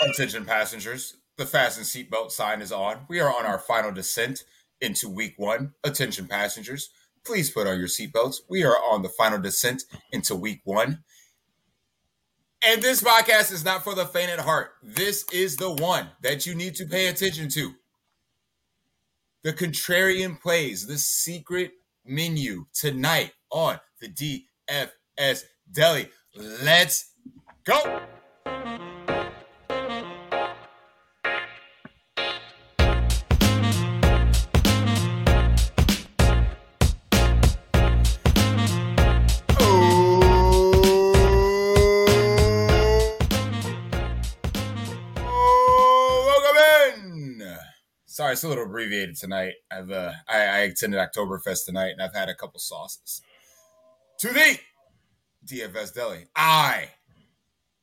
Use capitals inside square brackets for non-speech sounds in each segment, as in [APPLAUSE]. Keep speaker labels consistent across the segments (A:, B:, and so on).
A: Attention passengers, the fasten seatbelt sign is on. We are on our final descent into week one. Attention passengers, please put on your seatbelts. We are on the final descent into week one. And this podcast is not for the faint at heart. This is the one that you need to pay attention to. The contrarian plays, the secret menu tonight on the DFS Deli. Let's go. Sorry, it's a little abbreviated tonight. I've uh, I, I attended Oktoberfest tonight, and I've had a couple sauces. To the DFS Deli, I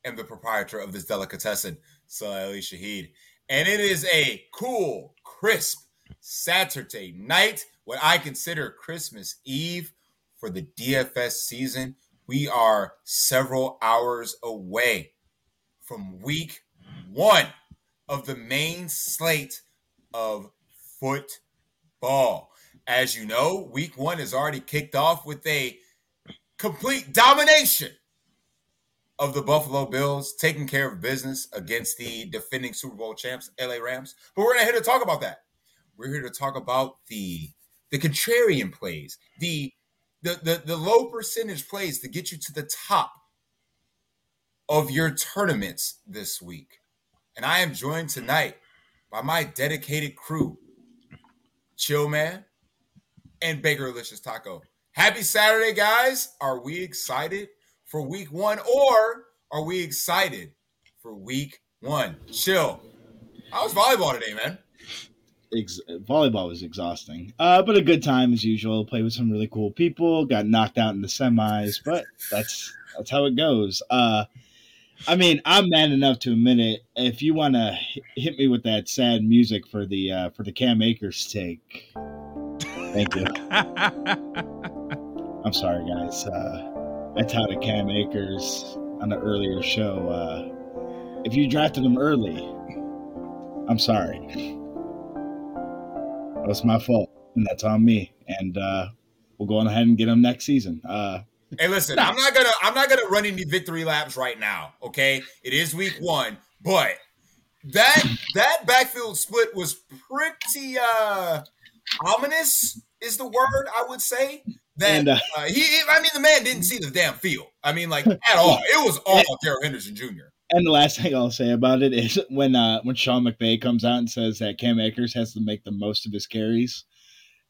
A: am the proprietor of this delicatessen, Salah Ali Shahid, and it is a cool, crisp Saturday night, what I consider Christmas Eve for the DFS season. We are several hours away from week one of the main slate of football. As you know, week one is already kicked off with a complete domination of the Buffalo Bills taking care of business against the defending Super Bowl champs, LA Rams. But we're not here to talk about that. We're here to talk about the the contrarian plays, the the the, the low percentage plays to get you to the top of your tournaments this week. And I am joined tonight by my dedicated crew, Chill Man and Baker Licious Taco. Happy Saturday, guys. Are we excited for week one or are we excited for week one? Chill. How was volleyball today, man?
B: Ex- volleyball was exhausting, uh, but a good time as usual. Played with some really cool people. Got knocked out in the semis, but that's that's how it goes. Uh, I mean, I'm man enough to admit it. If you want to hit me with that sad music for the uh, for the Cam Akers take, thank you. [LAUGHS] I'm sorry, guys. Uh, I touted Cam Akers on the earlier show. Uh, if you drafted him early, I'm sorry. That was my fault, and that's on me. And uh, we'll go on ahead and get him next season. Uh,
A: Hey, listen, I'm not gonna I'm not gonna run any victory laps right now. Okay, it is week one, but that that backfield split was pretty uh ominous. Is the word I would say that
B: And, uh,
A: uh, he, he- I mean, the man didn't see the damn field. I mean, like [LAUGHS] at all. It was all Darrell Henderson Jr.
B: And the last thing I'll say about it is when uh, when Sean McVay comes out and says that Cam Akers has to make the most of his carries,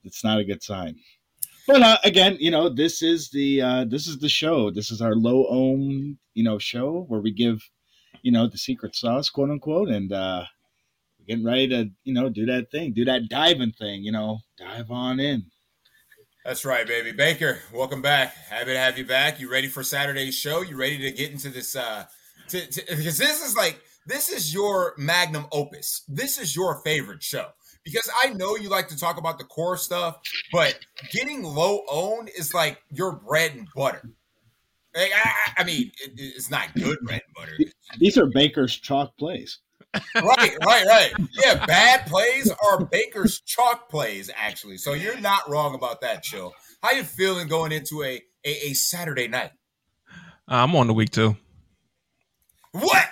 B: it's not a good sign. But uh, again, you know, this is the uh, this is the show. This is our low ohm, you know, show where we give, you know, the secret sauce, quote unquote, and uh, we're getting ready to, you know, do that thing, do that diving thing, you know, dive on in.
A: That's right, baby. Baker, welcome back. Happy to have you back. You ready for Saturday's show? You ready to get into this? Uh, to, to, because this is like this is your magnum opus. This is your favorite show because I know you like to talk about the core stuff, but getting low owned is like your bread and butter. Like, I, I- I mean, it, it's not good bread and butter.
B: These are Baker's chalk plays.
A: right, right, right. Yeah, bad plays are Baker's chalk plays, actually. So you're not wrong about that, Chill. How you feeling going into a a, a Saturday night?
C: Uh, I'm on the week too.
A: What?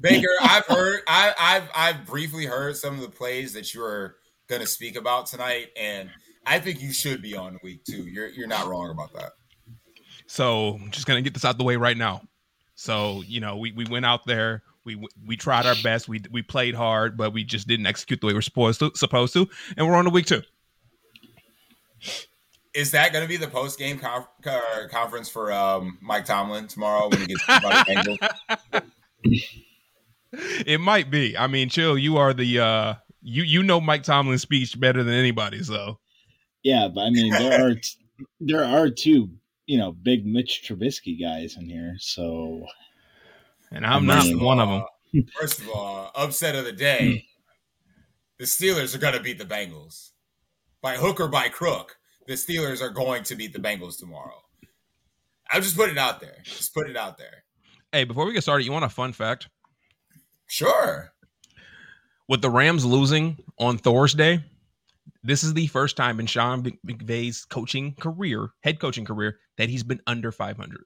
A: Baker, I've heard, I, I've, I've briefly heard some of the plays that you are going to speak about tonight, and I think you should be on week two. You're, you're not wrong about that.
C: So I'm just gonna get this out the way right now. So you know, we, we went out there, we we tried our best, we we played hard, but we just didn't execute the way we're supposed to supposed to, and we're on the week two.
A: Is that going to be the post game conf- conference for um, Mike Tomlin tomorrow when he gets the Bengals? [LAUGHS] [LAUGHS]
C: It might be. I mean, chill. You are the uh, you you know Mike Tomlin's speech better than anybody. So
B: Yeah, but I mean, there are [LAUGHS] t- there are two, you know, big Mitch Trubisky guys in here. So
C: and I'm
B: I
C: not
B: mean,
C: one of them.
A: First of all, upset of the day, the Steelers are going to beat the Bengals. By hook or by crook, the Steelers are going to beat the Bengals tomorrow. I'm just putting it out there. Just put it out there.
C: Hey, before we get started, you want a fun fact?
A: Sure.
C: With the Rams losing on Thursday, this is the first time in Sean McVay's coaching career, head coaching career, that he's been under 500.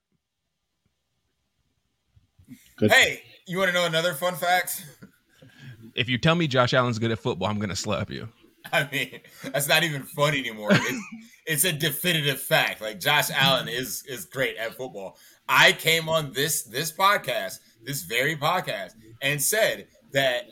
A: Good. Hey, you want to know another fun fact?
C: If you tell me Josh Allen's good at football, I'm going to slap you.
A: I mean, that's not even funny anymore. It's, it's, a definitive fact. Like Josh Allen is is great at football. I came on this this podcast, this very podcast, and said that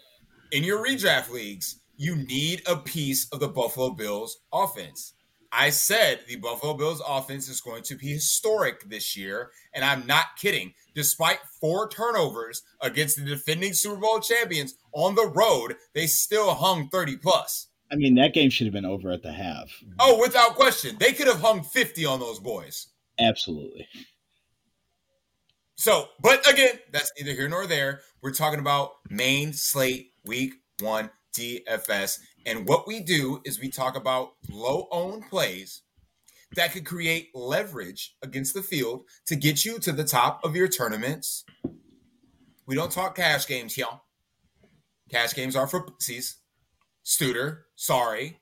A: in your redraft leagues, you need a piece of the Buffalo Bills offense. I said the Buffalo Bills offense is going to be historic this year, and I'm not kidding. Despite four turnovers against the defending Super Bowl champions on the road, they still hung 30 plus.
B: I mean, that game should have been over at the half.
A: Oh, without question. They could have hung 50 on those boys.
B: Absolutely.
A: So, but again, that's neither here nor there. We're talking about main slate week one DFS. And what we do is we talk about low owned plays that could create leverage against the field to get you to the top of your tournaments. We don't talk cash games here. Cash games are for pussies. Studer, sorry.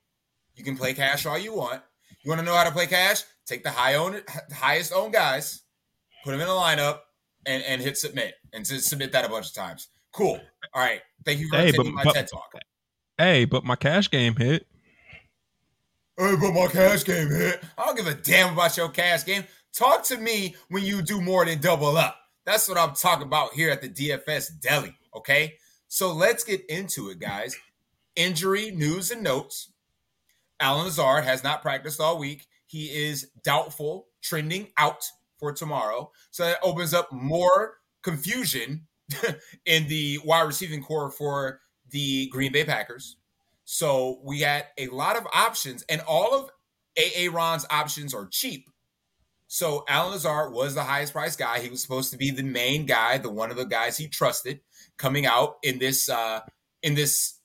A: You can play cash all you want. You want to know how to play cash? Take the high owned, [LAUGHS] highest owned guys, put them in a lineup, and, and hit submit, and submit that a bunch of times. Cool. All right. Thank you for hey, taking but, my but, TED talk.
C: Hey, but my cash game hit.
A: Hey, but my cash game hit. I don't give a damn about your cash game. Talk to me when you do more than double up. That's what I'm talking about here at the DFS Deli. Okay. So let's get into it, guys. Injury news and notes. Allen Lazard has not practiced all week. He is doubtful, trending out for tomorrow. So that opens up more confusion [LAUGHS] in the wide receiving core for the Green Bay Packers. So we got a lot of options, and all of AA Ron's options are cheap. So Allen Lazard was the highest priced guy. He was supposed to be the main guy, the one of the guys he trusted coming out in this uh in this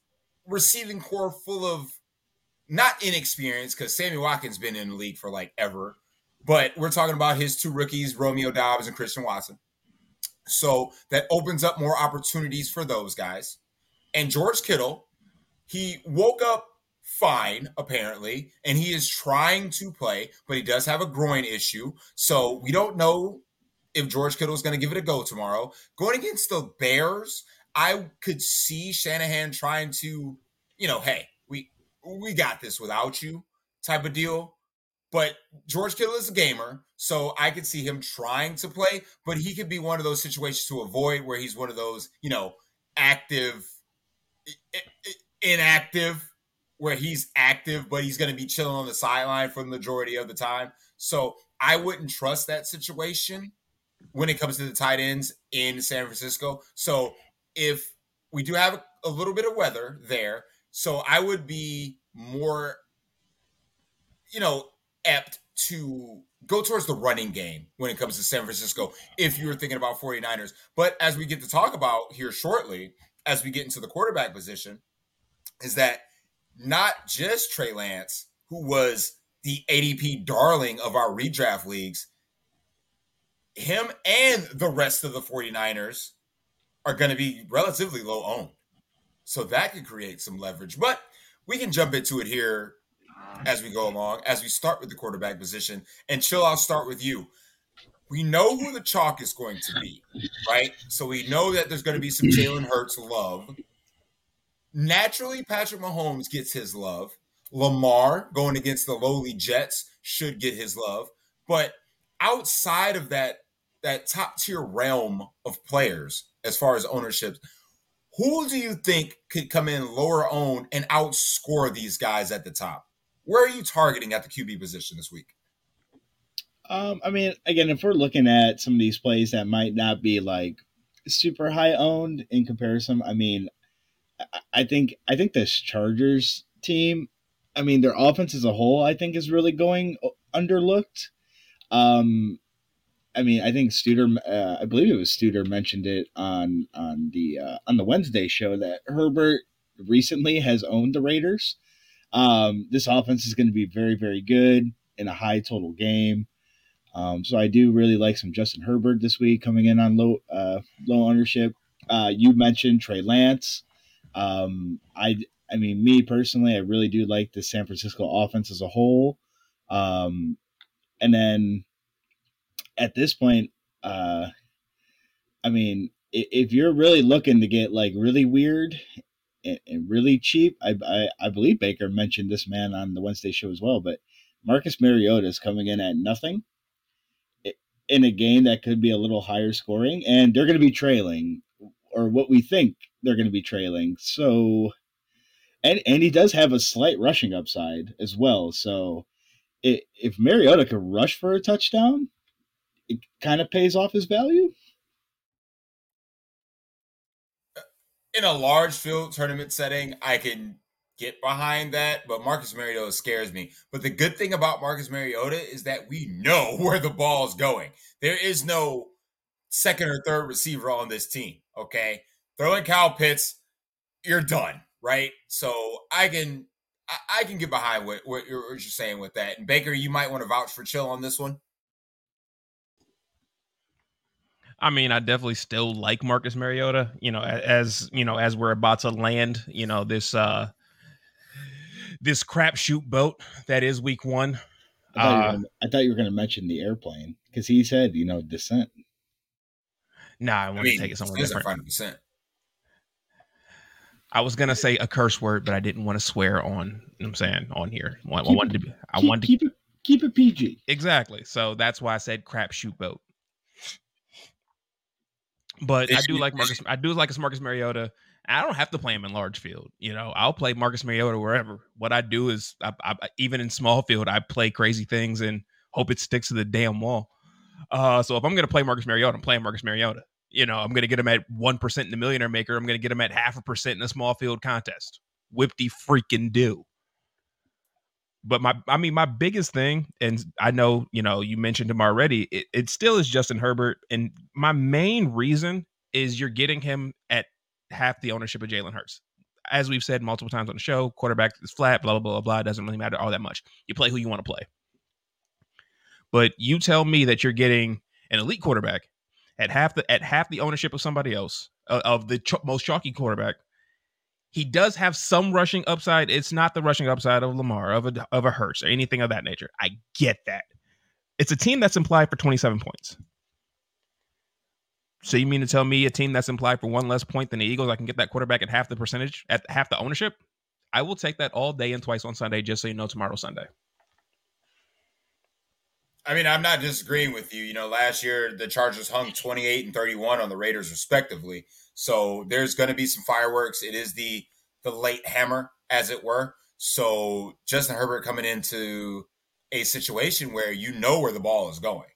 A: receiving core full of not inexperienced because Sammy Watkins been in the league for like ever, but we're talking about his two rookies, Romeo Doubs and Christian Watson. So that opens up more opportunities for those guys. And George Kittle, he woke up fine, apparently, and he is trying to play, but he does have a groin issue. So we don't know if George Kittle is going to give it a go tomorrow. Going against the Bears, I could see Shanahan trying to, you know, hey, we we got this without you type of deal. But George Kittle is a gamer, so I could see him trying to play, but he could be one of those situations to avoid where he's one of those, you know, active inactive where he's active, but he's going to be chilling on the sideline for the majority of the time. So I wouldn't trust that situation when it comes to the tight ends in San Francisco. So if we do have a, little bit of weather there, so I would be more, you know, apt to go towards the running game when it comes to San Francisco if you were thinking about 49ers. But as we get to talk about here shortly, as we get into the quarterback position is that not just Trey Lance, who was the ADP darling of our redraft leagues, him and the rest of the 49ers are going to be relatively low owned. So that could create some leverage. But we can jump into it here as we go along, as we start with the quarterback position. And Chill, I'll start with you we know who the chalk is going to be, right? So we know that there's going to be some Jalen Hurts love. Naturally, Patrick Mahomes gets his love. Lamar going against the lowly Jets should get his love. But outside of that, that top tier realm of players, as far as ownership, who do you think could come in lower owned and outscore these guys at the top? Where are you targeting at the QB position this week?
B: Um, I mean, again, if we're looking at some of these plays that might not be like super high owned in comparison, I mean, I think I think this Chargers team, I mean, their offense as a whole, I think is really going underlooked. Um, I mean, I think Studer, uh, I believe it was Studer mentioned it on on the uh, on the Wednesday show that Herbert recently has owned the Raiders. Um, this offense is going to be very very good in a high total game. Um, so I do really like some Justin Herbert this week coming in on low uh, low ownership. Uh, you mentioned Trey Lance. Um, I I mean, me personally, I really do like the San Francisco offense as a whole. Um, and then at this point, uh, I mean, if you're really looking to get like really weird and, really cheap, I, I, I believe Baker mentioned this man on the Wednesday show as well, but Marcus Mariota is coming in at nothing in a game that could be a little higher scoring, and they're going to be trailing, or what we think they're going to be trailing. So, and and he does have a slight rushing upside as well. So, it, if Mariota could rush for a touchdown, it kind of pays off his value.
A: In a large field tournament setting, I can get behind that, but Marcus Mariota scares me. But the good thing about Marcus Mariota is that we know [LAUGHS] where the ball is going. There is no second or third receiver on this team. Okay, Throwing Kyle Pitts, you're done, right? So I can I, can get behind what, what you're, what you're saying with that. And Baker, you might want to vouch for Chill on this one.
C: I mean, I definitely still like Marcus Mariota. You know, as you know, as we're about to land, you know, this uh this crapshoot boat that is week one.
B: I thought, uh, I thought you were going to mention the airplane because he said, you know, descent.
C: Nah, I want I mean, to take it somewhere different. Percent. I was gonna say a curse word, but I didn't want to swear on. You What I'm saying on here. I, I wanted to. Be, I
B: keep,
C: wanted to
B: keep it keep it PG.
C: Exactly. So that's why I said crapshoot boat. But I do like Marcus. I do like Marcus Mariota. I don't have to play him in large field. You know, I'll play Marcus Mariota wherever. What I do is, I, I, even in small field, I play crazy things and hope it sticks to the damn wall. Uh, so if I'm going to play Marcus Mariota, I'm playing Marcus Mariota. You know, I'm going to get him at one percent in the Millionaire Maker. I'm going to get him at half a percent in a small field contest. Whipty freaking do. But my, I mean, my biggest thing, and I know, you know, you mentioned him already. It, it still is Justin Herbert, and my main reason is you're getting him at half the ownership of Jalen Hurts. As we've said multiple times on the show, quarterback is flat, blah, blah, blah, blah. It doesn't really matter all that much. You play who you want to play. But you tell me that you're getting an elite quarterback at half the at half the ownership of somebody else uh, of the ch- most chalky quarterback. He does have some rushing upside. It's not the rushing upside of Lamar, of a of a Hurts, or anything of that nature. I get that. It's a team that's implied for 27 points. So you mean to tell me a team that's implied for one less point than the Eagles, I can get that quarterback at half the percentage, at half the ownership? I will take that all day and twice on Sunday, just so you know tomorrow Sunday.
A: I mean, I'm not disagreeing with you. You know, last year the Chargers hung 28 and 31 on the Raiders respectively. So there's going to be some fireworks. It is the the late hammer, as it were. So Justin Herbert coming into a situation where you know where the ball is going.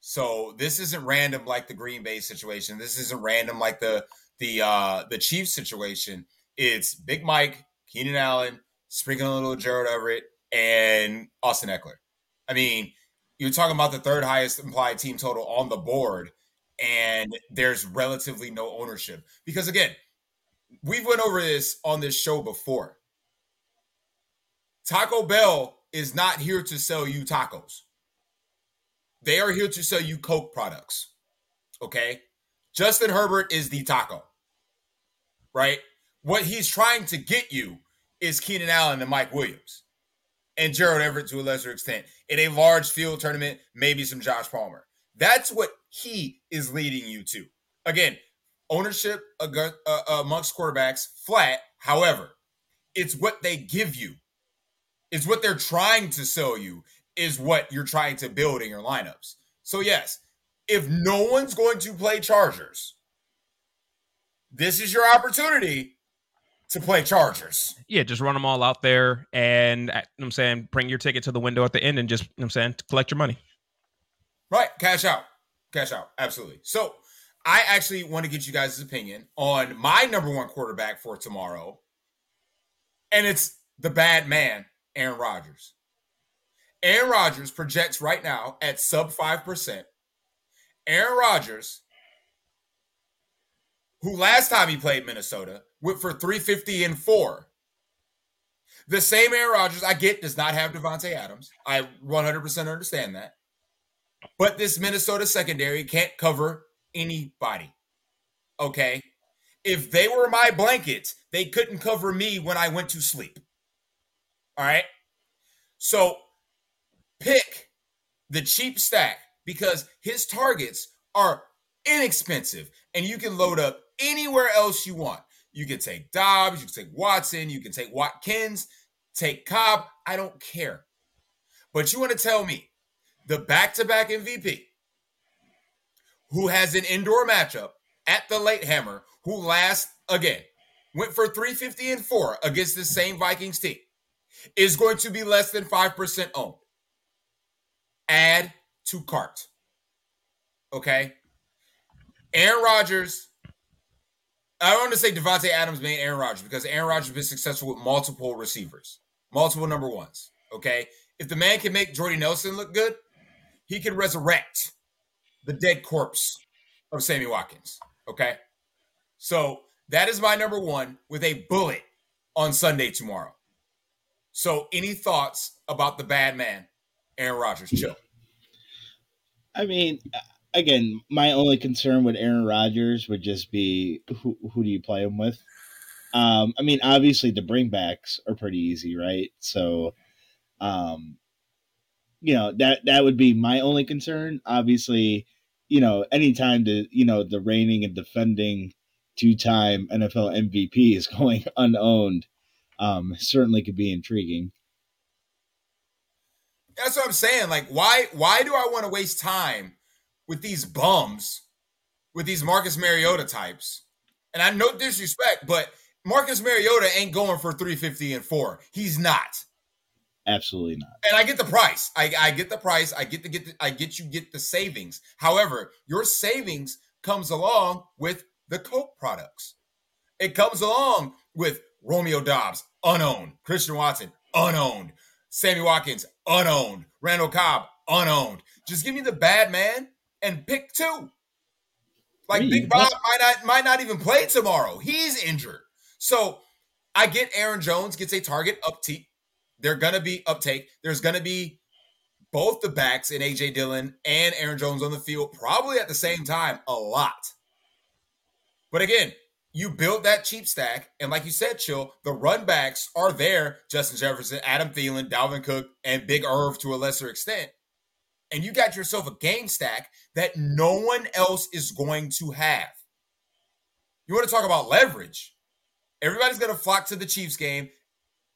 A: So this isn't random like the Green Bay situation. This isn't random like the the uh the Chiefs situation. It's Big Mike, Keenan Allen, sprinkling a little Gerald Everett, and Austin Ekeler. I mean, you're talking about the third highest implied team total on the board, and there's relatively no ownership. Because again, we've went over this on this show before. Taco Bell is not here to sell you tacos. They are here to sell you Coke products. Okay. Justin Herbert is the taco, right? What he's trying to get you is Keenan Allen and Mike Williams and Gerald Everett to a lesser extent in a large field tournament, maybe some Josh Palmer. That's what he is leading you to. Again, ownership uh, amongst quarterbacks flat. However, it's what they give you. It's what they're trying to sell you is what you're trying to build in your lineups. So, yes, if no one's going to play Chargers, this is your opportunity to play Chargers.
C: Yeah, just run them all out there and uh, I'm saying bring your ticket to the window at the end and just I'm saying collect your money.
A: Right, cash out. Cash out. Absolutely. So, I actually want to get you guys' opinion on my number one quarterback for tomorrow. And it's the bad man, Aaron Rodgers. Aaron Rodgers projects right now at sub 5%. Aaron Rodgers, who last time he played Minnesota went for 350 and four. The same Aaron Rodgers I get does not have Davante Adams. I 100% understand that. But this Minnesota secondary can't cover anybody. Okay. If they were my blankets, they couldn't cover me when I went to sleep. All right. So pick the cheap stack because his targets are inexpensive and you can load up anywhere else you want. You can take Doubs, you can take Watson, you can take Watkins, take Cobb. I don't care. But you want to tell me the back to back MVP who has an indoor matchup at the late hammer, who last again went for 350 and four against the same Vikings team, is going to be less than 5% owned. Add to cart. Okay. Aaron Rodgers. I don't want to say Davante Adams made Aaron Rodgers because Aaron Rodgers has been successful with multiple receivers, multiple number ones. Okay. If the man can make Jordy Nelson look good, he can resurrect the dead corpse of Sammy Watkins. Okay. So that is my number one with a bullet on Sunday tomorrow. So, any thoughts about the bad man, Aaron Rodgers? Chill.
B: I mean, again, my only concern with Aaron Rodgers would just be who who do you play him with? Um, I mean, obviously the bringbacks are pretty easy, right? So, um, you know that that would be my only concern. Obviously, you know, anytime the you know the reigning and defending two-time NFL MVP is [LAUGHS] going unowned, um, certainly could be intriguing.
A: That's what I'm saying. Like, why why do I want to waste time with these bums, with these Marcus Mariota types? And I no disrespect, but Marcus Mariota ain't going for 350 and four. He's not.
B: Absolutely not.
A: And I get the price. I, I get the price. I get to get the, I get you get the savings. However, your savings comes along with the Coke products. It comes along with Romeo Doubs, unowned, Christian Watson, unowned, Sammy Watkins, unowned, Randall Cobb, unowned. Just give me the bad man and pick two. Like Wait, Big Bob might not might not even play tomorrow. He's injured. So I get Aaron Jones gets a target uptake they're gonna be uptake. There's gonna be both the backs in AJ Dillon and Aaron Jones on the field, probably at the same time, a lot. But again, you build that cheap stack, and like you said, chill, the run backs are there: Justin Jefferson, Adam Thielen, Dalvin Cook, and Big Irv to a lesser extent. And you got yourself a game stack that no one else is going to have. You want to talk about leverage? Everybody's going to flock to the Chiefs game.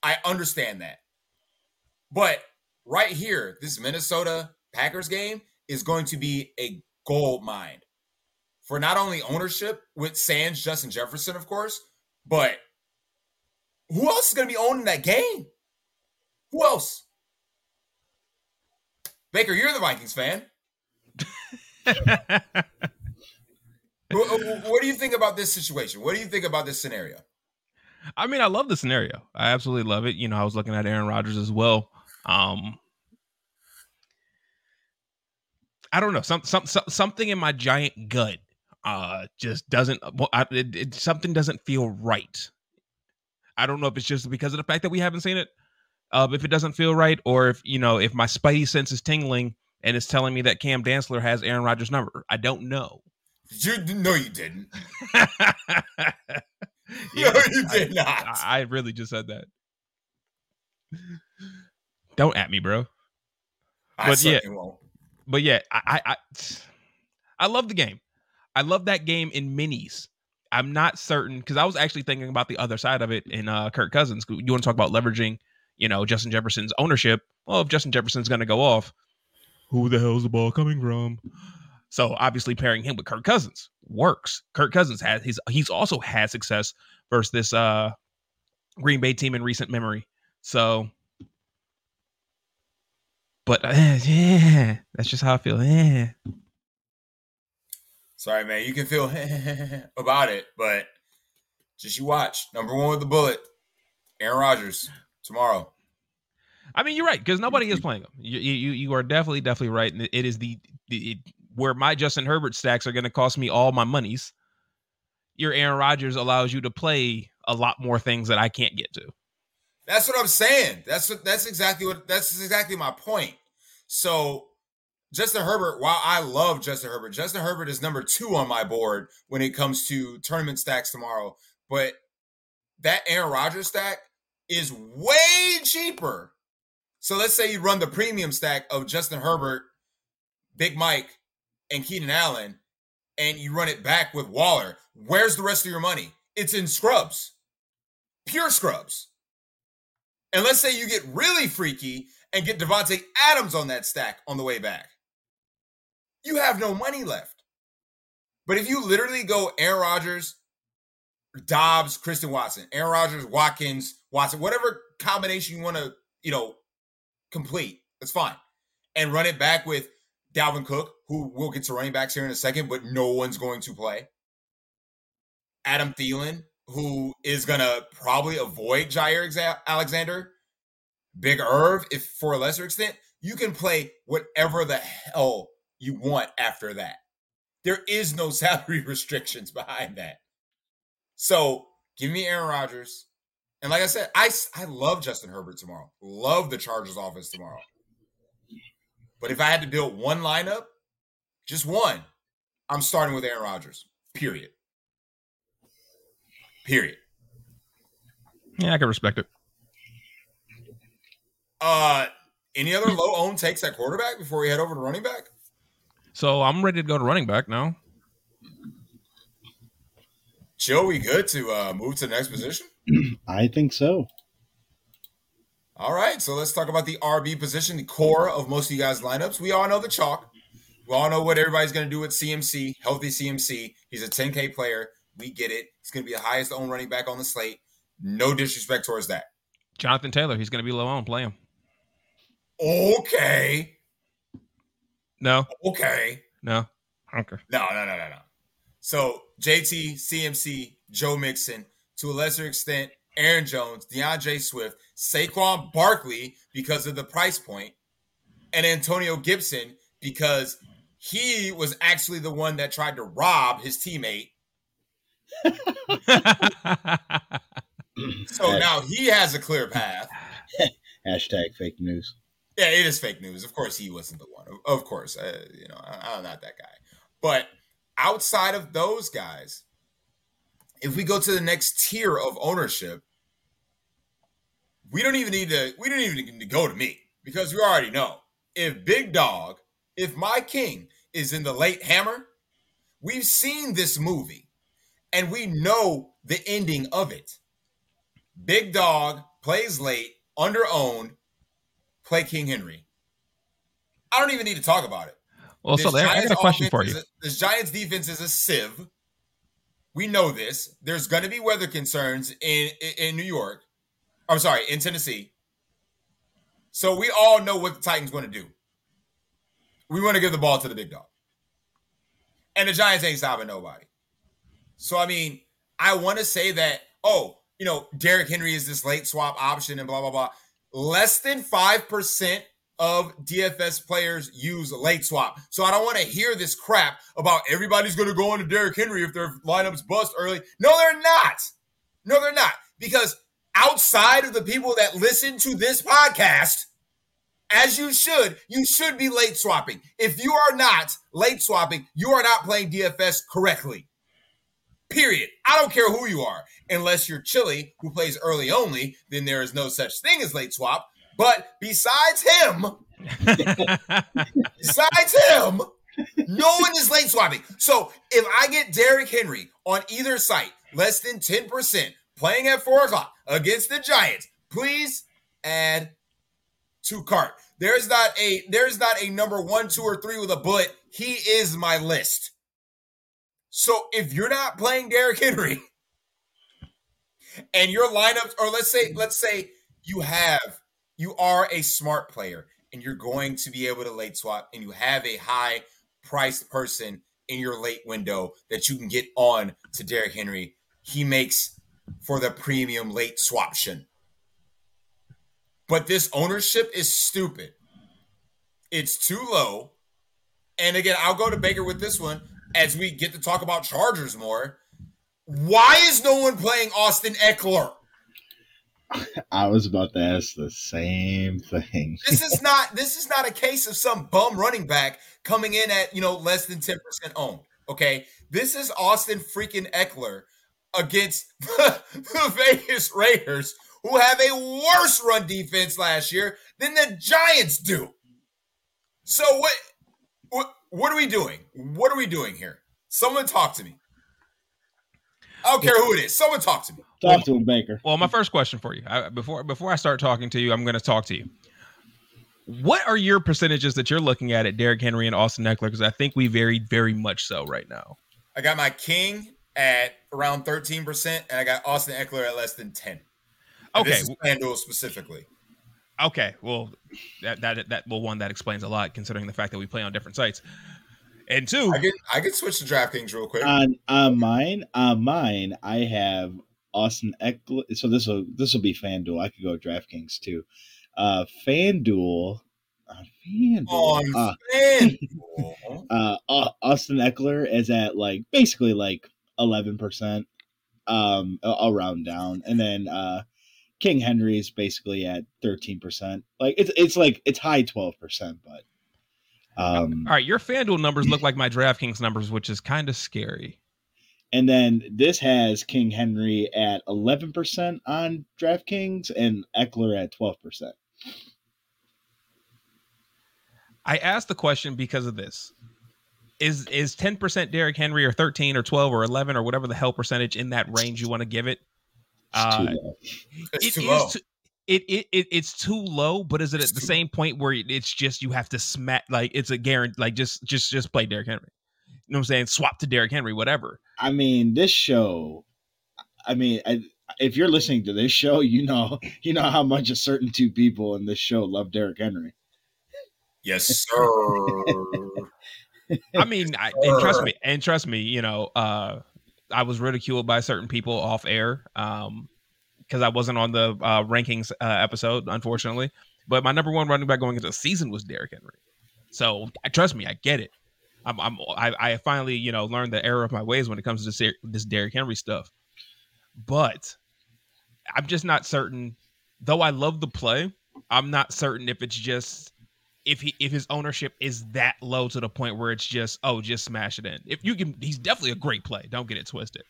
A: I understand that. But right here, this Minnesota Packers game is going to be a gold mine for not only ownership with Sands, Justin Jefferson, of course, but who else is going to be owning that game? Who else? Baker, you're the Vikings fan. [LAUGHS] what, what do you think about this situation? What do you think about this scenario?
C: I mean, I love the scenario. I absolutely love it. You know, I was looking at Aaron Rodgers as well. Um, I don't know. Some, some, some something in my giant gut uh just doesn't well, I, it, it, something doesn't feel right. I don't know if it's just because of the fact that we haven't seen it. Uh, if it doesn't feel right, or if you know, if my spidey sense is tingling and it's telling me that Cam Dantzler has Aaron Rodgers' number. I don't know.
A: You no, you didn't. [LAUGHS] [LAUGHS] yeah, no, you did
C: I,
A: not.
C: I, I really just said that. Don't at me, bro.
A: I but yeah, won't.
C: but yeah, I, I I love the game. I love that game in minis. I'm not certain because I was actually thinking about the other side of it in uh, Kirk Cousins. You want to talk about leveraging, you know, Justin Jefferson's ownership? Well, if Justin Jefferson's going to go off, who the hell's the ball coming from? So obviously pairing him with Kirk Cousins works. Kirk Cousins has he's he's also had success versus this uh Green Bay team in recent memory. So but uh, [LAUGHS] yeah, that's just how I feel. Yeah.
A: Sorry, man. You can feel [LAUGHS] about it, but just you watch. Number one with the bullet, Aaron Rodgers tomorrow.
C: I mean, you're right because nobody is playing him. You, you you are definitely definitely right. And it is the, the it, where my Justin Herbert stacks are going to cost me all my monies. Your Aaron Rodgers allows you to play a lot more things that I can't get to.
A: That's what I'm saying. That's what that's exactly what that's exactly my point. So Justin Herbert, while I love Justin Herbert, Justin Herbert is number two on my board when it comes to tournament stacks tomorrow. But that Aaron Rodgers stack is way cheaper. So let's say you run the premium stack of Justin Herbert, Big Mike, and Keenan Allen, and you run it back with Waller. Where's the rest of your money? It's in scrubs, pure scrubs. And let's say you get really freaky and get Davante Adams on that stack on the way back. You have no money left. But if you literally go Aaron Rodgers, Doubs, Christian Watson, Aaron Rodgers, Watkins, Watson, whatever combination you want to, you know, complete, that's fine. And run it back with Dalvin Cook, who will get to running backs here in a second, but no one's going to play. Adam Thielen, who is going to probably avoid Jaire Alexander. Big Irv, if for a lesser extent, you can play whatever the hell you want after that. There is no [LAUGHS] salary restrictions behind that. So give me Aaron Rodgers. And like I said, I, I love Justin Herbert tomorrow. Love the Chargers offense tomorrow. But if I had to build one lineup, just one, I'm starting with Aaron Rodgers. Period. Period.
C: Yeah, I can respect it.
A: Uh any other low own takes at quarterback before we head over to running back?
C: So I'm ready to go to running back now.
A: Joe, we good to uh, move to the next position? [CLEARS THROAT]
B: I think so.
A: All right, so let's talk about the RB position, the core of most of you guys' lineups. We all know the chalk. We all know what everybody's going to do with CMC, healthy CMC. He's a 10K player. We get it. He's going to be the highest owned running back on the slate. No disrespect towards that.
C: Jonathan Taylor, he's going to be low on. Play him.
A: Okay.
C: No.
A: Okay.
C: No. Okay.
A: No, no, no, no, no. So JT, CMC, Joe Mixon, to a lesser extent, Aaron Jones, D'Andre Swift, Saquon Barkley because of the price point, and Antonio Gibson because he was actually the one that tried to rob his teammate. [LAUGHS] so now he has a clear path. [LAUGHS]
B: Hashtag fake news.
A: Yeah, it is fake news. Of course, he wasn't the one. Of course, uh, you know, I, I'm not that guy. But outside of those guys, if we go to the next tier of ownership, we don't even need to. We don't even need to go to me because we already know if Big Dog, if my king is in the late hammer, we've seen this movie, and we know the ending of it. Big Dog plays late, under owned, play King Henry. I don't even need to talk about it.
C: Well, this so there, I got a question for you.
A: A, this Giants defense is a sieve. We know this. There's going to be weather concerns in, in, in New York. I'm sorry, in Tennessee. So we all know what the Titans want to do. We want to give the ball to the big dog. And the Giants ain't stopping nobody. So I mean, I want to say that, oh, you know, Derrick Henry is this late swap option and blah blah blah. Less than five percent of DFS players use late swap. So I don't want to hear this crap about everybody's going to go into Derrick Henry if their lineups bust early. No, they're not. No, they're not. Because outside of the people that listen to this podcast, as you should, you should be late swapping. If you are not late swapping, you are not playing DFS correctly. Period. I don't care who you are. Unless you're Chili, who plays early only, then there is no such thing as late swap. But besides him, [LAUGHS] besides him, no one is late swapping. So if I get Derrick Henry on either site, less than 10%, playing at four o'clock against the Giants, please add to cart. There's not a there's not a number one, two, or three with a bullet. He is my list. So if you're not playing Derrick Henry and your lineups, or let's say, let's say you have you are a smart player and you're going to be able to late swap and you have a high priced person in your late window that you can get on to Derrick Henry, he makes for the premium late swaption. But this ownership is stupid. It's too low. And again, I'll go to Baker with this one as we get to talk about Chargers more. Why is no one playing Austin Ekeler?
B: I was about to ask the same thing.
A: This is not this is not a case of some bum running back coming in at you know less than 10% owned. Okay. This is Austin freaking Ekeler against the, [LAUGHS] the Vegas Raiders, who have a worse run defense last year than the Giants do. So what what what are we doing? What are we doing here? Someone talk to me. I don't care who it is. Someone talk to me.
B: Talk to him, Baker.
C: Well, my first question for you, I, before before I start talking to you, I'm going to talk to you. What are your percentages that you're looking at at Derrick Henry and Austin Ekeler? Because I think we vary very much so right now.
A: I got my king at around 13%, and I got Austin Ekeler at less than 10. And
C: Okay,
A: This is FanDuel specifically.
C: Okay. Well, that that that well, one that explains a lot considering the fact that we play on different sites, and two,
A: I can I could switch to DraftKings real quick.
B: On on mine, on mine, I have Austin Ekeler. So this will this will be FanDuel. I could go DraftKings too. Uh, FanDuel. Uh, FanDuel.
A: on
B: uh,
A: FanDuel. [LAUGHS]
B: uh, Austin Ekeler is at like basically like eleven percent. Um, I'll I'll round down, and then uh, King Henry is basically at thirteen percent. Like it's it's like it's high twelve percent, but um,
C: all right, your FanDuel numbers look like my DraftKings numbers, which is kind of scary.
B: and then this has King Henry at eleven percent on DraftKings and Ekeler at twelve percent.
C: I asked the question because of this. Is is 10% Derrick Henry or 13 or 12 or 11 or whatever the hell percentage in that range you want to give it? Uh,
A: It's too
C: is
A: low.
C: too- it, it, it it's too low, but is it
A: It's
C: at the
A: too-
C: same point where it's just you have to smack like it's a guarantee like just just just play Derrick Henry. You know what I'm saying? Swap to Derrick Henry, whatever.
B: I mean, this show. I mean, I, if you're listening to this show, you know [LAUGHS] you know how much a certain two people in this show love Derrick Henry.
A: yes, [LAUGHS] sir.
C: I mean, I, and trust me, and trust me, you know, uh, I was ridiculed by certain people off air um, because I wasn't on the uh, rankings uh, episode, unfortunately. But my number one running back going into the season was Derrick Henry. So trust me, I get it. I'm, I'm I, I finally, you know, learned the error of my ways when it comes to this this Derrick Henry stuff. But I'm just not certain. Though I love the play, I'm not certain if it's just if he if his ownership is that low to the point where it's just oh just smash it in. If you can, he's definitely a great play. Don't get it twisted.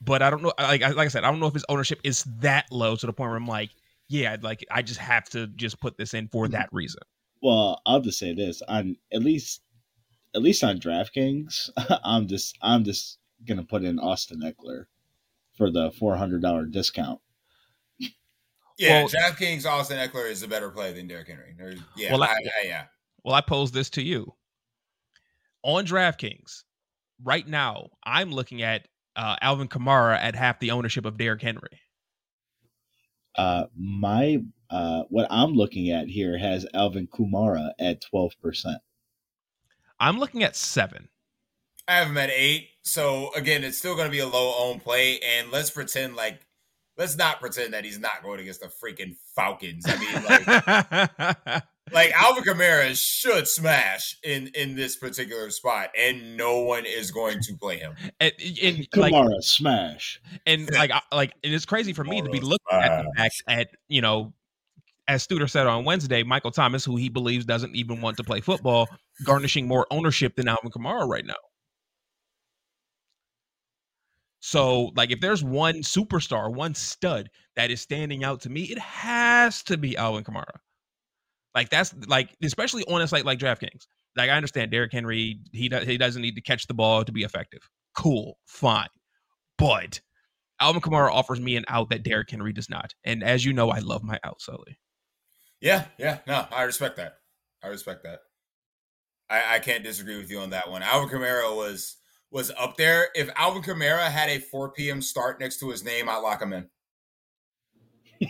C: But I don't know. Like I- like I said, I don't know if his ownership is that low to the point where I'm like, yeah, like I just have to just put this in for mm-hmm. that reason.
B: Well, I'll just say this: on at least at least on DraftKings, [LAUGHS] I'm just I'm just gonna put in Austin Ekeler for the four hundred dollar discount.
A: Yeah,
C: Well-
A: DraftKings Austin Ekeler is a better play than Derrick Henry. There- Yeah,
C: Well, I-
A: I, I- yeah.
C: Well, I pose this to you on DraftKings right now. I'm looking at uh, Alvin Kamara at half the ownership of Derrick Henry.
B: Uh, my uh, what I'm looking at here has Alvin Kamara at twelve percent.
C: I'm looking at seven.
A: I have him at eight. So again, it's still going to be a low own play, and let's pretend like let's not pretend that he's not going against the freaking Falcons. I mean, like, like [LAUGHS] Alvin Kamara should smash in in this particular spot, and no one is going to play him.
C: and, and, like,
B: Kamara smash.
C: and [LAUGHS] like I- like and it's crazy for me to be
A: Kamara
C: looking at the fact at you know as Studer said on Wednesday, Michael Thomas, who he believes doesn't even want to play football, garnishing more ownership than Alvin Kamara right now. So, like, if there's one superstar, one stud that is standing out to me, it has to be Alvin Kamara. Like, that's like, especially on a site like DraftKings. Like, I understand Derrick Henry, he do, he doesn't need to catch the ball to be effective. Cool, fine, but Alvin Kamara offers me an out that Derrick Henry does not. And as you know, I love my out, Sully.
A: Yeah, yeah, no, I respect that. I respect that. I, I can't disagree with you on that one. Alvin Kamara was was up there. If Alvin Kamara had a 4 p.m. start next to his name, I'd lock him in. [LAUGHS]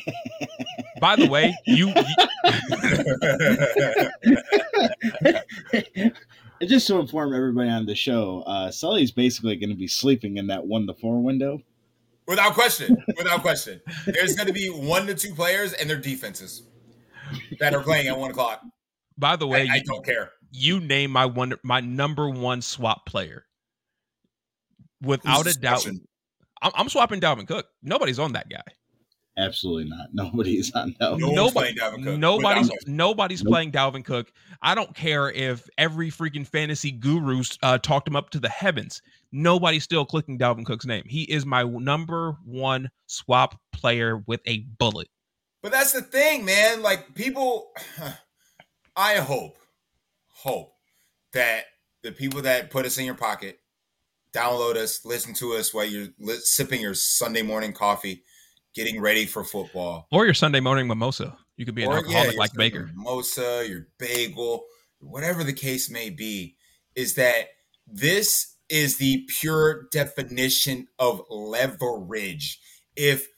C: By the way, you, [LAUGHS]
B: And just to inform everybody on the show, uh, Sully's basically going to be sleeping in that one to four window.
A: Without question, without question, there's going to be one to two players and their defenses that are playing at one o'clock.
C: by the way,
A: I
C: you,
A: don't care.
C: you name my one, my number one swap player. Without
A: Who's
C: a doubt. I'm, I'm swapping Dalvin Cook. Nobody's on that guy.
B: Absolutely not. Nobody's on no.
A: No
C: Nobody,
A: Dalvin Cook.
C: nobody's nobody's
B: Nope.
C: playing Dalvin Cook. I don't care if every freaking fantasy guru uh, talked him up to the heavens. Nobody's still clicking Dalvin Cook's name. He is my number one swap player with a bullet.
A: But that's the thing, man. Like people, [SIGHS] I hope, hope that the people that put us in your pocket, download us, listen to us while you're li- sipping your Sunday morning coffee, getting ready for football.
C: Or your Sunday morning mimosa. You could be an
A: Or,
C: alcoholic
A: your
C: like Baker.
A: mimosa, your bagel, whatever the case may be, is that this is the pure definition of leverage. If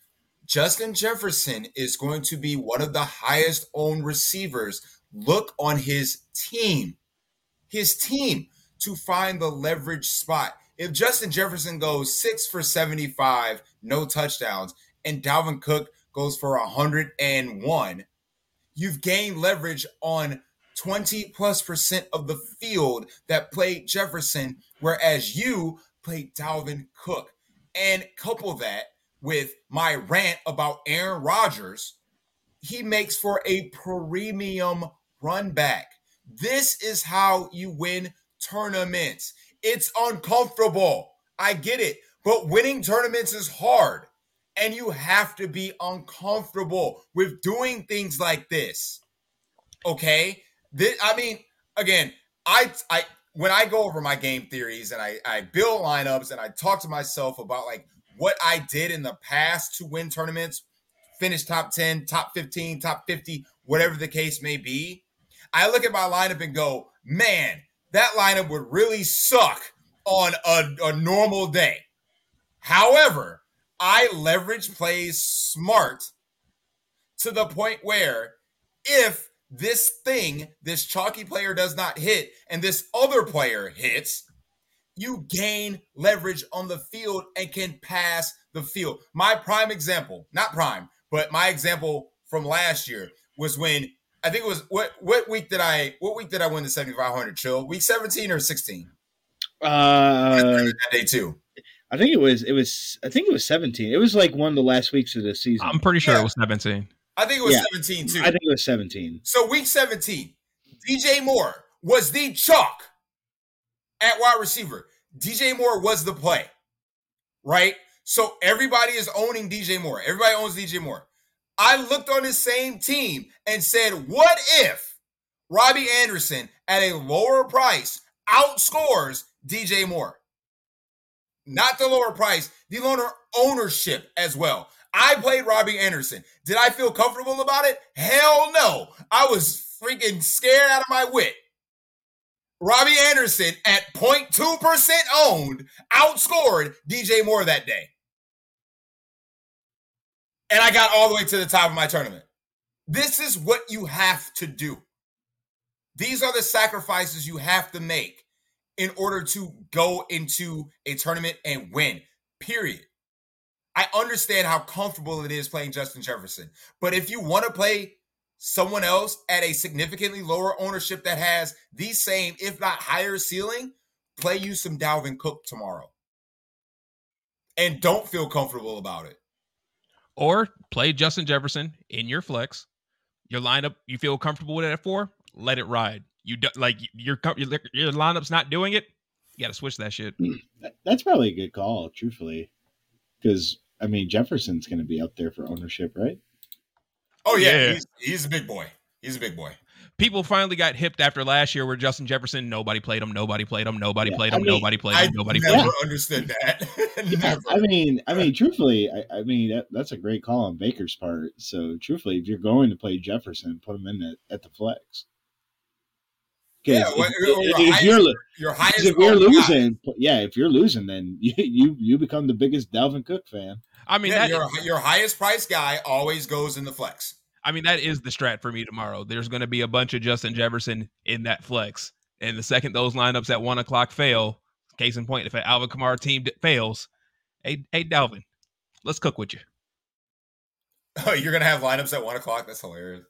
A: Justin Jefferson is going to be one of the highest owned receivers, look on his team, his team to find the leverage spot. If Justin Jefferson goes six for 75, no touchdowns, and Dalvin Cook goes for 101, you've gained leverage on 20 plus percent of the field that played Jefferson, whereas you played Dalvin Cook. And couple that with my rant about Aaron Rodgers, he makes for a premium run back. This is how you win tournaments. It's uncomfortable. I get it. But winning tournaments is hard. And you have to be uncomfortable with doing things like this. Okay? This, I mean, again, I I when I go over my game theories and I, I build lineups and I talk to myself about like what I did in the past to win tournaments, finish top 10, top 15, top 50, whatever the case may be, I look at my lineup and go, man, that lineup would really suck on a, a normal day. However, I leverage plays smart to the point where if this thing, this chalky player does not hit, and this other player hits, you gain leverage on the field and can pass the field. My prime example, not prime, but my example from last year was when I think it was what what week did I what week did I win the 7500 chill? Week 17 or 16?
B: Uh,
A: that day too.
B: I think it was. It was. I think it was seventeen. It was like one of the last weeks of the season.
C: I'm pretty sure
A: Yeah.
C: it was 17.
A: I think it was
B: Yeah.
A: 17 too.
B: I think it was seventeen.
A: So week 17, DJ Moore was the chalk at wide receiver. DJ Moore was the play, right? So everybody is owning DJ Moore. Everybody owns DJ Moore. I looked on this same team and said, what if Robbie Anderson at a lower price outscores DJ Moore? Not the lower price, the lower ownership as well. I played Robbie Anderson. Did I feel comfortable about it? Hell no. I was freaking scared out of my wit. Robbie Anderson at 0.2% owned outscored DJ Moore that day. And I got all the way to the top of my tournament. This is what you have to do. These are the sacrifices you have to make in order to go into a tournament and win, period. I understand how comfortable it is playing Justin Jefferson. But if you want to play someone else at a significantly lower ownership that has the same, if not higher ceiling, play you some Dalvin Cook tomorrow. And don't feel comfortable about it.
C: Or play Justin Jefferson in your flex. Your lineup, you feel comfortable with it at four, let it ride. You do, like your your your lineup's not doing it. You got to switch that shit.
B: Mm, that's probably a good call, truthfully, because I mean Jefferson's going to be up there for ownership, right?
A: Oh, yeah.
C: Yeah.
A: He's, he's a big boy. He's a big boy.
C: People finally got hipped after last year where Justin Jefferson, nobody played him, nobody played him, nobody
B: Yeah,
C: played
B: I
C: him,
B: mean,
C: nobody played
A: I
C: him, nobody
A: never
C: played him.
A: understood that. [LAUGHS]
B: Yeah,
A: never.
B: I mean, I mean, truthfully, I, I mean that, that's a great call on Baker's part. So, truthfully, if you're going to play Jefferson, put him in the, at the flex. 'Cause
A: Yeah,
B: if,
A: what-
B: if- if you're lo-
A: Your
B: 'cause
A: highest
B: if you're
A: owned guy.
B: losing, yeah, if you're losing, then [LAUGHS] you you, you become the biggest Dalvin Cook fan.
C: I mean,
A: yeah,
C: that,
A: your, your highest price guy always goes in the flex.
C: I mean, that is the strat for me tomorrow. There's going to be a bunch of Justin Jefferson in that flex. And the second those lineups at one o'clock fail, case in point, if an Alvin Kamara team d- fails, hey, hey, Dalvin, let's cook with you. [LAUGHS]
A: Oh, you're gonna have lineups at one o'clock. That's hilarious.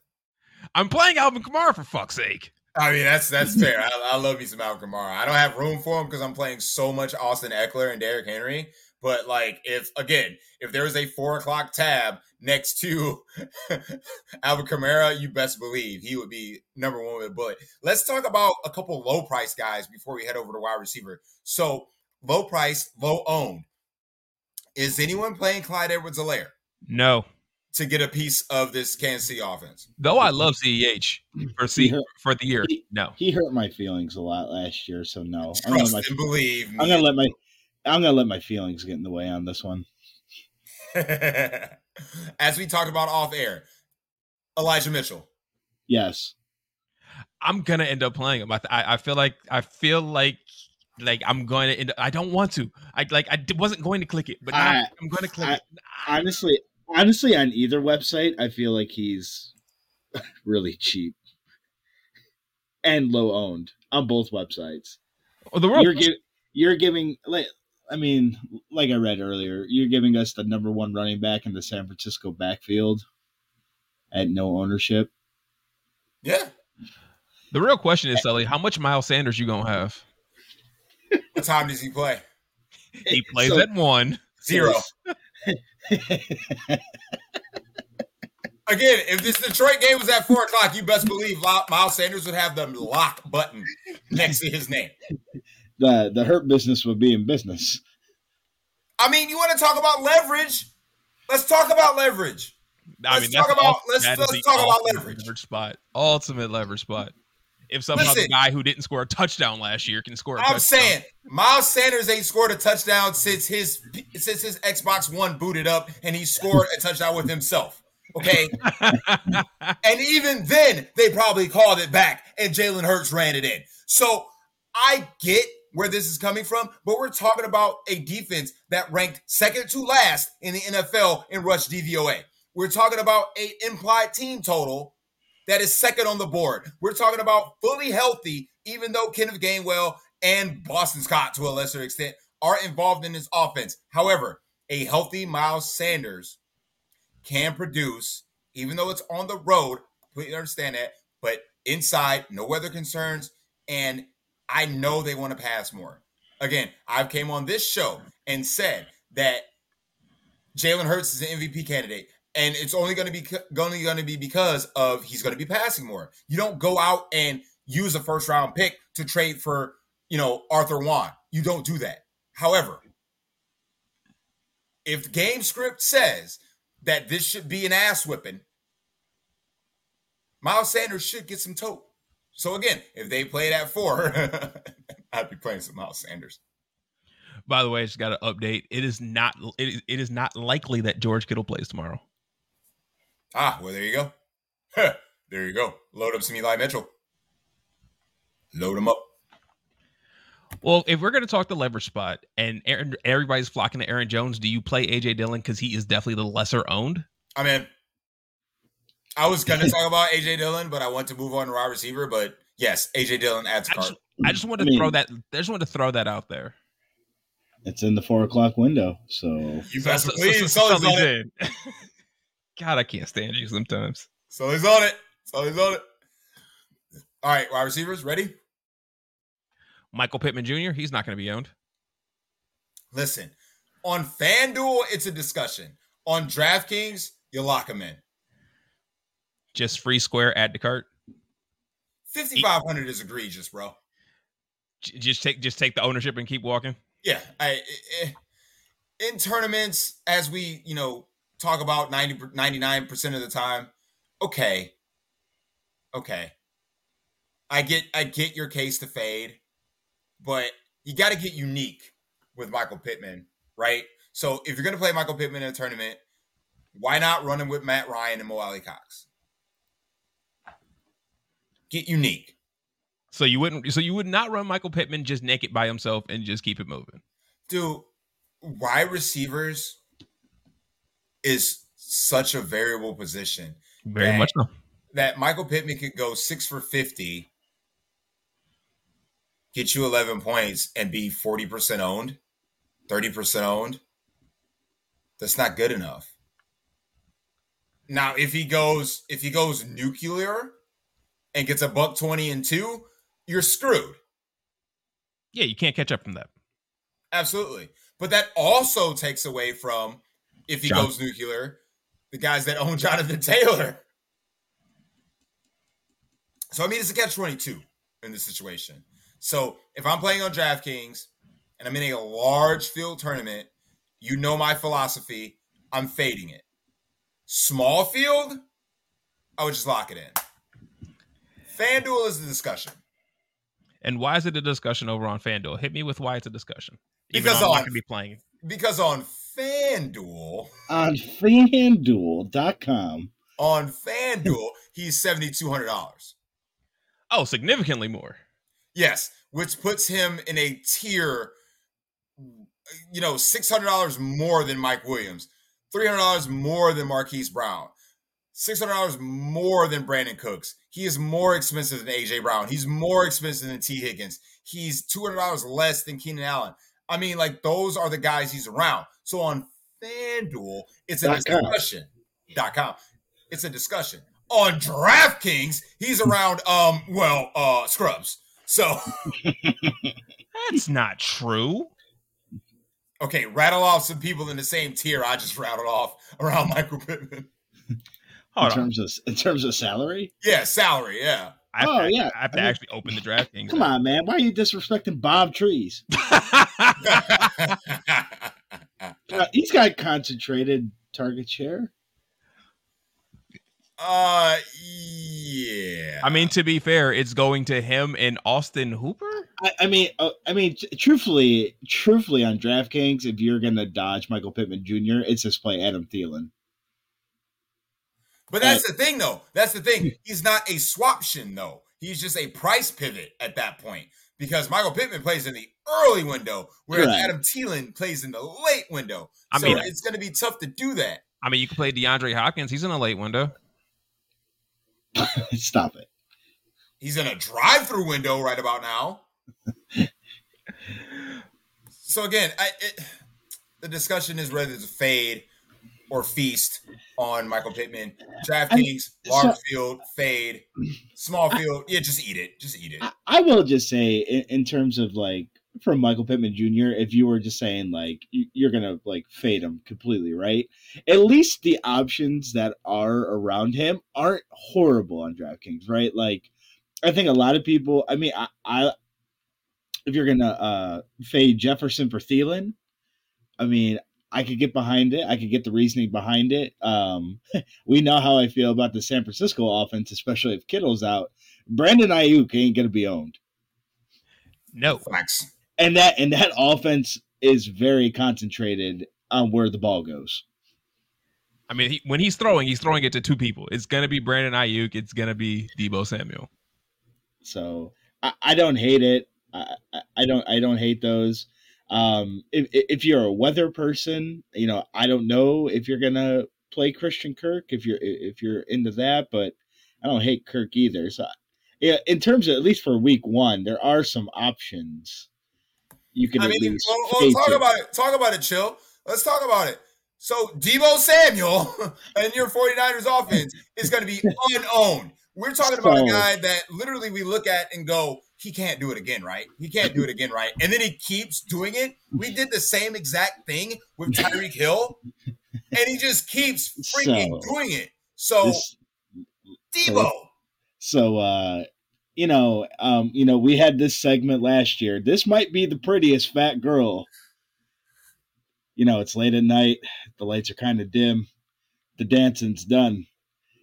C: I'm playing Alvin Kamara for fuck's sake.
A: I mean, that's that's fair. [LAUGHS] I, I love me some Alvin Kamara. I don't have room for him because I'm playing so much Austin Ekeler and Derrick Henry. But like, if again, if there is a four o'clock tab next to [LAUGHS] Alvin Kamara, you best believe he would be number one with a bullet. Let's talk about a couple low price guys before we head over to wide receiver. So low price, low owned. Is anyone playing Clyde Edwards Helaire
C: No.
A: to get a piece of this Kansas City offense?
C: Though I love CEH for C
B: hurt-
C: for the year.
B: he-
C: No.
B: He hurt my feelings a lot last year, so no. I'm gonna,
A: Trust
B: let my,
A: and believe.
B: I'm gonna let my I'm gonna let my feelings get in the way on this one. [LAUGHS]
A: As we talked about off air, Elijah Mitchell.
B: Yes.
C: I'm gonna end up playing him. I, th- I I feel like I feel like like I'm going to end. Up, I don't want to. I like I wasn't going to click it, but now
B: I-
C: I'm going to click
B: I-
C: it.
B: Honestly, honestly, on either website, I feel like he's [LAUGHS] really cheap and low owned on both websites.
C: Oh, the real
B: You're gi- you're giving like I mean, like I read earlier, you're giving us the number one running back in the San Francisco backfield at no ownership.
A: Yeah.
C: the real question is, Sully, how much Miles Sanders you gonna have?
A: What time does he play?
C: He [LAUGHS] plays
B: So-
C: at one.
A: Zero. [LAUGHS] Again, if this Detroit game was at four o'clock, you best believe Miles Sanders would have the lock button next to his name.
B: The the hurt business would be in business.
A: I mean, you want to talk about leverage? Let's talk about leverage.
C: I
A: Let's
C: mean,
A: talk
C: that's
A: about- let's-
C: that is
A: let's
C: the
A: talk about
C: ultimate
A: leverage.
C: spot. Ultimate leverage spot. If somehow the guy who didn't score a touchdown last year can score, a
A: I'm
C: touchdown,
A: saying Miles Sanders ain't scored a touchdown since his since his Xbox One booted up, and he scored a touchdown with himself. Okay, [LAUGHS] and even then they probably called it back, and Jalen Hurts ran it in. So I get where this is coming from, but we're talking about a defense that ranked second to last in the NFL in rush DVOA. We're talking about a implied team total that is second on the board. We're talking about fully healthy, even though Kenneth Gainwell and Boston Scott, to a lesser extent, are involved in this offense. However, a healthy Miles Sanders can produce, even though it's on the road. Completely understand that, but inside, no weather concerns, and I know they want to pass more. Again, I came on this show and said that Jalen Hurts is an MVP candidate, and it's only going to be only going to be because of he's going to be passing more. You don't go out and use a first round pick to trade for you know Arthur Juan. You don't do that. However, if game script says that this should be an ass whipping, Miles Sanders should get some tote. So again, if they played at four, [LAUGHS] I'd be playing some Miles Sanders.
C: By the way, I just got an update. It is not. It is, it is not likely that George Kittle plays tomorrow.
A: Ah, well, there you go. Huh, there you go. Load up some Eli Mitchell. Load him up.
C: Well, if we're going to talk the leverage spot and Aaron, everybody's flocking to Aaron Jones, do you play AJ Dillon because he is definitely the lesser owned?
A: I mean, I was going [LAUGHS] to talk about AJ Dillon, but I want to move on to wide receiver. But yes, AJ Dillon adds
C: I
A: card.
C: just, I just want to
B: I mean-
C: throw that. I just want to throw that out there.
B: It's in the four o'clock window, so
A: You
C: So-
A: best
C: so- so-
A: believe
C: so
A: Sully's on
C: Sully's
A: it.
C: in. [LAUGHS] God, I can't stand you sometimes.
A: Sully's on it. Sully's on it. All right, wide receivers, ready?
C: Michael Pittman Jr. He's not going to be owned.
A: Listen, on FanDuel, it's a discussion. On DraftKings, you lock him in.
C: Just free square add to cart.
A: 5500 is egregious, bro.
C: J- Just take just take the ownership and keep walking.
A: Yeah, I, I- in tournaments, as we you know talk about 90 99 percent of the time. Okay, okay, I get I get your case to fade, but you got to get unique with Michael Pittman, right? So if you're gonna play Michael Pittman in a tournament, why not run him with Matt Ryan and Mo Alie-Cox? Get unique.
C: So you wouldn't. So you would not run Michael Pittman just naked by himself and just keep it moving.
A: dude, wide receivers is such a variable position
C: Very
A: Dang.
C: much so.
A: that Michael Pittman could go six for 50, get you 11 points, and be 40% owned, 30% owned. That's not good enough. Now, if he goes, if he goes nuclear and gets a buck 20 and two, you're screwed.
C: Yeah, you can't catch up from that.
A: Absolutely. But that also takes away from if he
C: John-
A: goes nuclear, the guys that own Jonathan Taylor. So I mean, it's a catch twenty two in this situation. So if I'm playing on DraftKings and I'm in a large field tournament, you know my philosophy. I'm fading it. Small field, I would just lock it in. FanDuel is the discussion.
C: And why is it a discussion over on FanDuel? Hit me with why it's a discussion. Even
A: Because
C: though I'm not
A: on-
C: going to be playing.
A: Because on FanDuel,
B: On FanDuel.com.
A: on FanDuel, he's $7,200.
C: Oh, significantly more.
A: Yes, which puts him in a tier, you know, $600 more than Mike Williams, $300 more than Marquise Brown, $600 more than Brandin Cooks. He is more expensive than AJ Brown. He's more expensive than Tee Higgins. He's $200 less than Keenan Allen. I mean, like, those are the guys he's around. So on FanDuel, it's a
B: Dot com.
A: discussion. Dot com. It's a discussion. On DraftKings, he's around, um, well, uh, Scrubs. So, [LAUGHS]
C: That's not true.
A: okay, rattle off some people in the same tier I just rattled off around Michael Pittman. [LAUGHS]
B: In
C: on.
B: terms of in terms of salary.
A: Yeah, salary, yeah.
C: I have,
B: Oh,
C: to,
B: yeah.
C: I have to
B: I mean-
C: actually open the DraftKings.
B: Come on, man. Why are you disrespecting Bob Trees? [LAUGHS] Uh, he's got concentrated target share.
A: uh, yeah.
C: I mean, to be fair, it's going to him and Austin Hooper.
B: I, I mean, uh, I mean, t- truthfully, truthfully, on DraftKings, if you're gonna dodge Michael Pittman Jr., it's just play Adam Thielen.
A: But that's the thing, though. That's the thing. Hmm. He's not a swaption, though. He's just a price pivot at that point because Michael Pittman plays in the early window, whereas
B: Correct.
A: Adam Thielen plays in the late window.
C: I
A: so
C: mean-
A: it's going to be tough to do that.
C: I mean, you can play DeAndre Hopkins. He's in a late window. [LAUGHS]
B: Stop it.
A: He's in a drive-through window right about now. [LAUGHS] so again, I, it, the discussion is whether it's a fade or feast on Michael Pittman. DraftKings,
B: I-
A: large
B: so-
A: field, fade, small field. Yeah, just eat it. Just eat it.
B: I, I will just say, in, in terms of like from Michael Pittman Jr., if you were just saying like you, you're gonna like fade him completely, right? At least the options that are around him aren't horrible on DraftKings, right? Like, I think a lot of people. I mean, I, I if you're gonna uh fade Jefferson for Thielen, I mean. I could get behind it. I could get the reasoning behind it. Um, [LAUGHS] we know how I feel about the San Francisco offense, especially if Kittle's out. Brandon Aiyuk ain't gonna be owned,
C: No.
A: Facts.
B: and that and that offense is very concentrated on where the ball goes.
C: I mean, he, when he's throwing, he's throwing it to two people. It's going to be Brandon Aiyuk. It's going to be Deebo Samuel.
B: So I, I don't hate it. I, I- I don't I don't hate those. Um, if if you're a weather person, you know I don't know if you're gonna play Christian Kirk if you're if you're into that, but I don't hate Kirk either. So yeah, in terms of at least for week one, there are some options you can
A: I
B: at
A: mean,
B: least
A: well, well, talk
B: to.
A: about it. Talk about it, chill. Let's talk about it. So Deebo Samuel [LAUGHS] and your 49ers offense is going to be [LAUGHS] unowned. We're talking about a guy that literally we look at and go, he can't do it again, right? He can't do it again, right? And then he keeps doing it. We did the same exact thing with Tyreek Hill, and he just keeps freaking
B: So,
A: doing it. So
B: This-
A: Deebo,
B: So uh you know, um, you know, we had this segment last year. This might be the prettiest fat girl. You know, it's late at night, the lights are kind of dim, the dancing's done.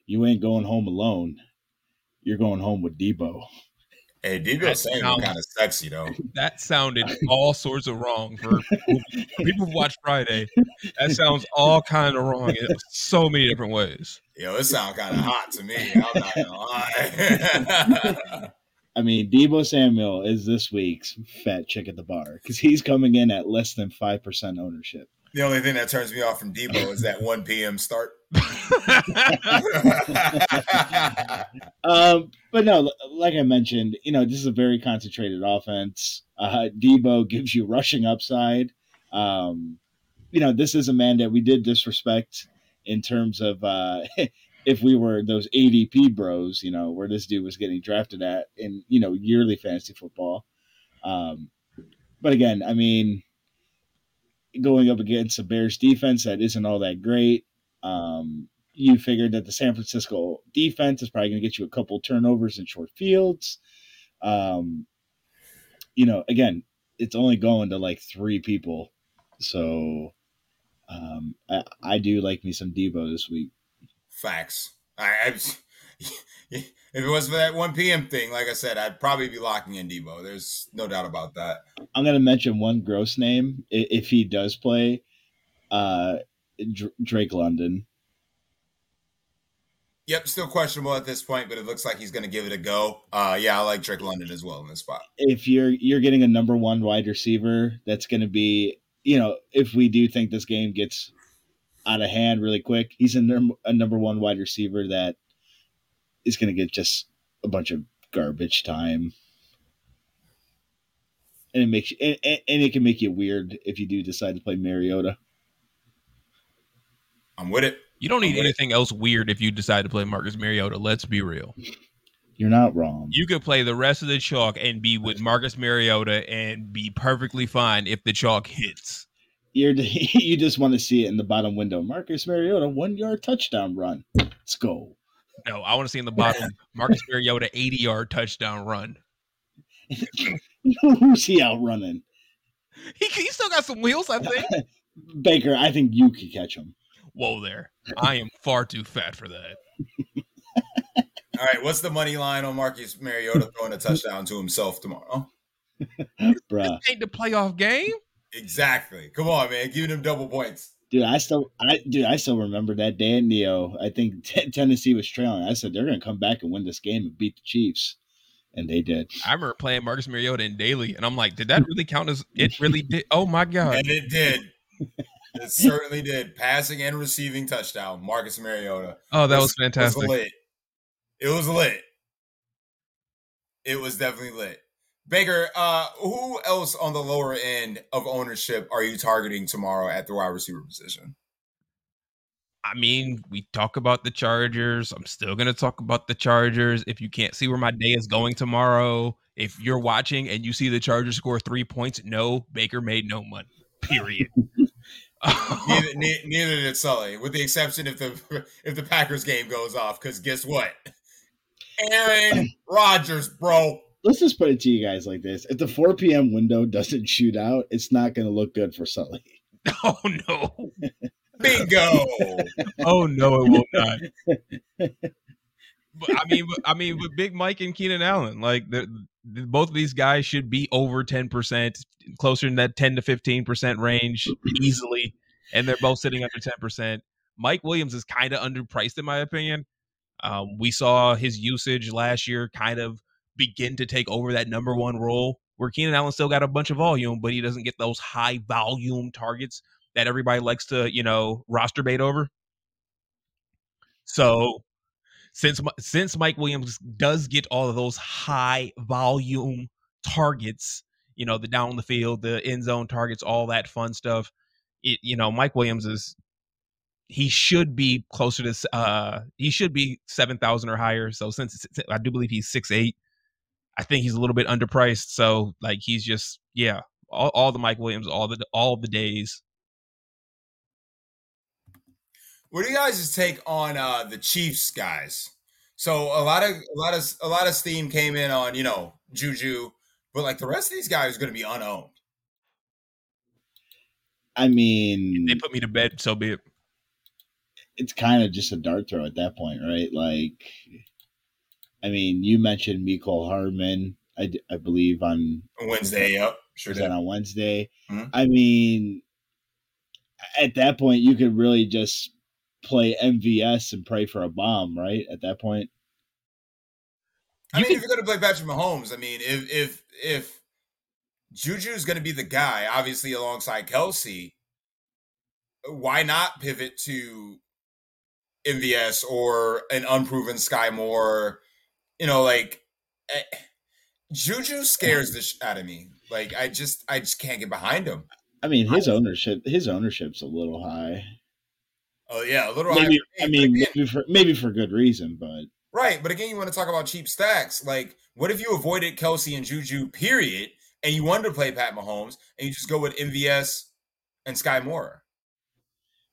B: You ain't going home alone. You're going home with Deebo.
A: Hey, Deebo
C: That
A: Samuel kind of sexy though. [LAUGHS]
C: That sounded all sorts of wrong for [LAUGHS] people who watch Friday. That sounds all kind of wrong in so many different ways.
A: Yo, it sounds kind of hot to me. I'm not gonna lie. [LAUGHS]
B: I mean, Deebo Samuel is this week's fat chick at the bar because he's coming in at less than five percent ownership.
A: The only thing that turns me off from Deebo is that 1 p.m. start. [LAUGHS] [LAUGHS]
B: Um, but no, like I mentioned, you know, this is a very concentrated offense. Uh, Deebo gives you rushing upside. Um, you know, this is a man that we did disrespect in terms of uh, [LAUGHS] if we were those ADP bros, you know, where this dude was getting drafted at in, you know, yearly fantasy football. Um, but again, I mean, going up against a Bears defense that isn't all that great. Um, you figured that the San Francisco defense is probably going to get you a couple turnovers in short fields. Um, you know, again, it's only going to like three people, so um, I, I do like me some Deebo this week.
A: Facts. I, I [LAUGHS] if it was for that 1 p.m. thing, like I said, I'd probably be locking in Deebo. There's no doubt about that.
B: I'm going to mention one gross name if he does play. Uh, Drake London.
A: Yep, still questionable at this point, but it looks like he's going to give it a go. Uh, yeah, I like Drake London as well in this spot.
B: If you're you're getting a number one wide receiver, that's going to be you know if we do think this game gets out of hand really quick, he's a, num- a number one wide receiver that is going to get just a bunch of garbage time. And it makes and, and it can make you weird if you do decide to play Mariota.
A: I'm with it.
C: You don't need anything else weird if you decide to play Marcus Mariota. Let's be real.
B: You're not wrong.
C: You could play the rest of the chalk and be with Marcus Mariota and be perfectly fine if the chalk hits.
B: You're [LAUGHS] you just want to see it in the bottom window. Marcus Mariota one yard touchdown run. Let's go.
C: No, I want to see in the [LAUGHS] bottom Marcus Mariota 80 yard touchdown run. [LAUGHS]
B: Who's he out running?
C: He, he still got some wheels, I think. [LAUGHS]
B: Baker, I think you could catch him.
C: Whoa there. I am far too fat for that.
A: All right, what's the money line on Marcus Mariota throwing a touchdown to himself tomorrow?
B: Bruh.
C: This ain't the playoff game.
A: Exactly. Come on, man. Giving him double points.
B: Dude, I still, I dude, I still remember that day in Neo. I think [LAUGHS] t- Tennessee was trailing. I said they're going to come back and win this game and beat the Chiefs, and they did.
C: I remember playing Marcus Mariota in daily, and I'm like, did that really count as it really did? Oh my god!
A: And it did. It certainly did. Passing and receiving touchdown, Marcus Mariota.
C: Oh, that was, was fantastic.
A: Was lit. It was lit. It was definitely lit. Baker, uh, who else on the lower end of ownership are you targeting tomorrow at the wide receiver position?
C: I mean, we talk about the Chargers. I'm still going to talk about the Chargers. If you can't see where my day is going tomorrow, if you're watching and you see the Chargers score three points, no, Baker made no money. Period. [LAUGHS]
A: neither, neither, did Sully, with the exception if the [LAUGHS] if the Packers game goes off. Because guess what, Aaron Rodgers, bro.
B: Let's just put it to you guys like this: if the 4 p.m. window doesn't shoot out, it's not going to look good for Sully. [LAUGHS]
C: Oh no! [LAUGHS]
A: Bingo!
C: oh no, it will not. but I mean, I mean, with Big Mike and Keenan Allen, like the, the, both of these guys should be over ten percent, closer in that ten to fifteen percent range easily, and they're both sitting under ten percent. Mike Williams is kind of underpriced in my opinion. Um, we saw his usage last year kind of begin to take over that number one role where Keenan Allen still got a bunch of volume, but he doesn't get those high volume targets that everybody likes to, you know, roster bait over. So since since Mike Williams does get all of those high volume targets, you know, the down the field, the end zone targets, all that fun stuff, it you know, Mike Williams is he should be closer to uh he should be 7000 or higher. So since I do believe he's six eight, I think he's a little bit underpriced. So like he's just yeah, all, all the Mike Williams, all the all the days.
A: What do you guys' take on uh the Chiefs guys? So a lot of a lot of a lot of steam came in on you know Juju, but like the rest of these guys are going to be unowned.
B: I mean,
C: they put me to bed, so be it.
B: It's kind of just a dart throw at that point, right? Like I mean, you mentioned Mecole Hardman, I, I believe on
A: Wednesday. Yep, sure.
B: that on Wednesday? Mm-hmm. I mean, at that point, you could really just play MVS and pray for a bomb, right? At that point,
A: I you mean, can... if you're going to play Patrick Mahomes, I mean, if if if Juju's going to be the guy, obviously alongside Kelce, why not pivot to MVS or an unproven Sky Moore? You know, like eh, Juju scares the shit out of me. Like I just, I just can't get behind him.
B: I mean, his ownership, his ownership's a little high.
A: Oh yeah, a little.
B: Maybe,
A: high
B: I mean, again, maybe for maybe for good reason, but
A: right. But again, you want to talk about cheap stacks. Like, what if you avoided Kelce and Juju, period, and you wanted to play Pat Mahomes, and you just go with MVS and Sky Moore,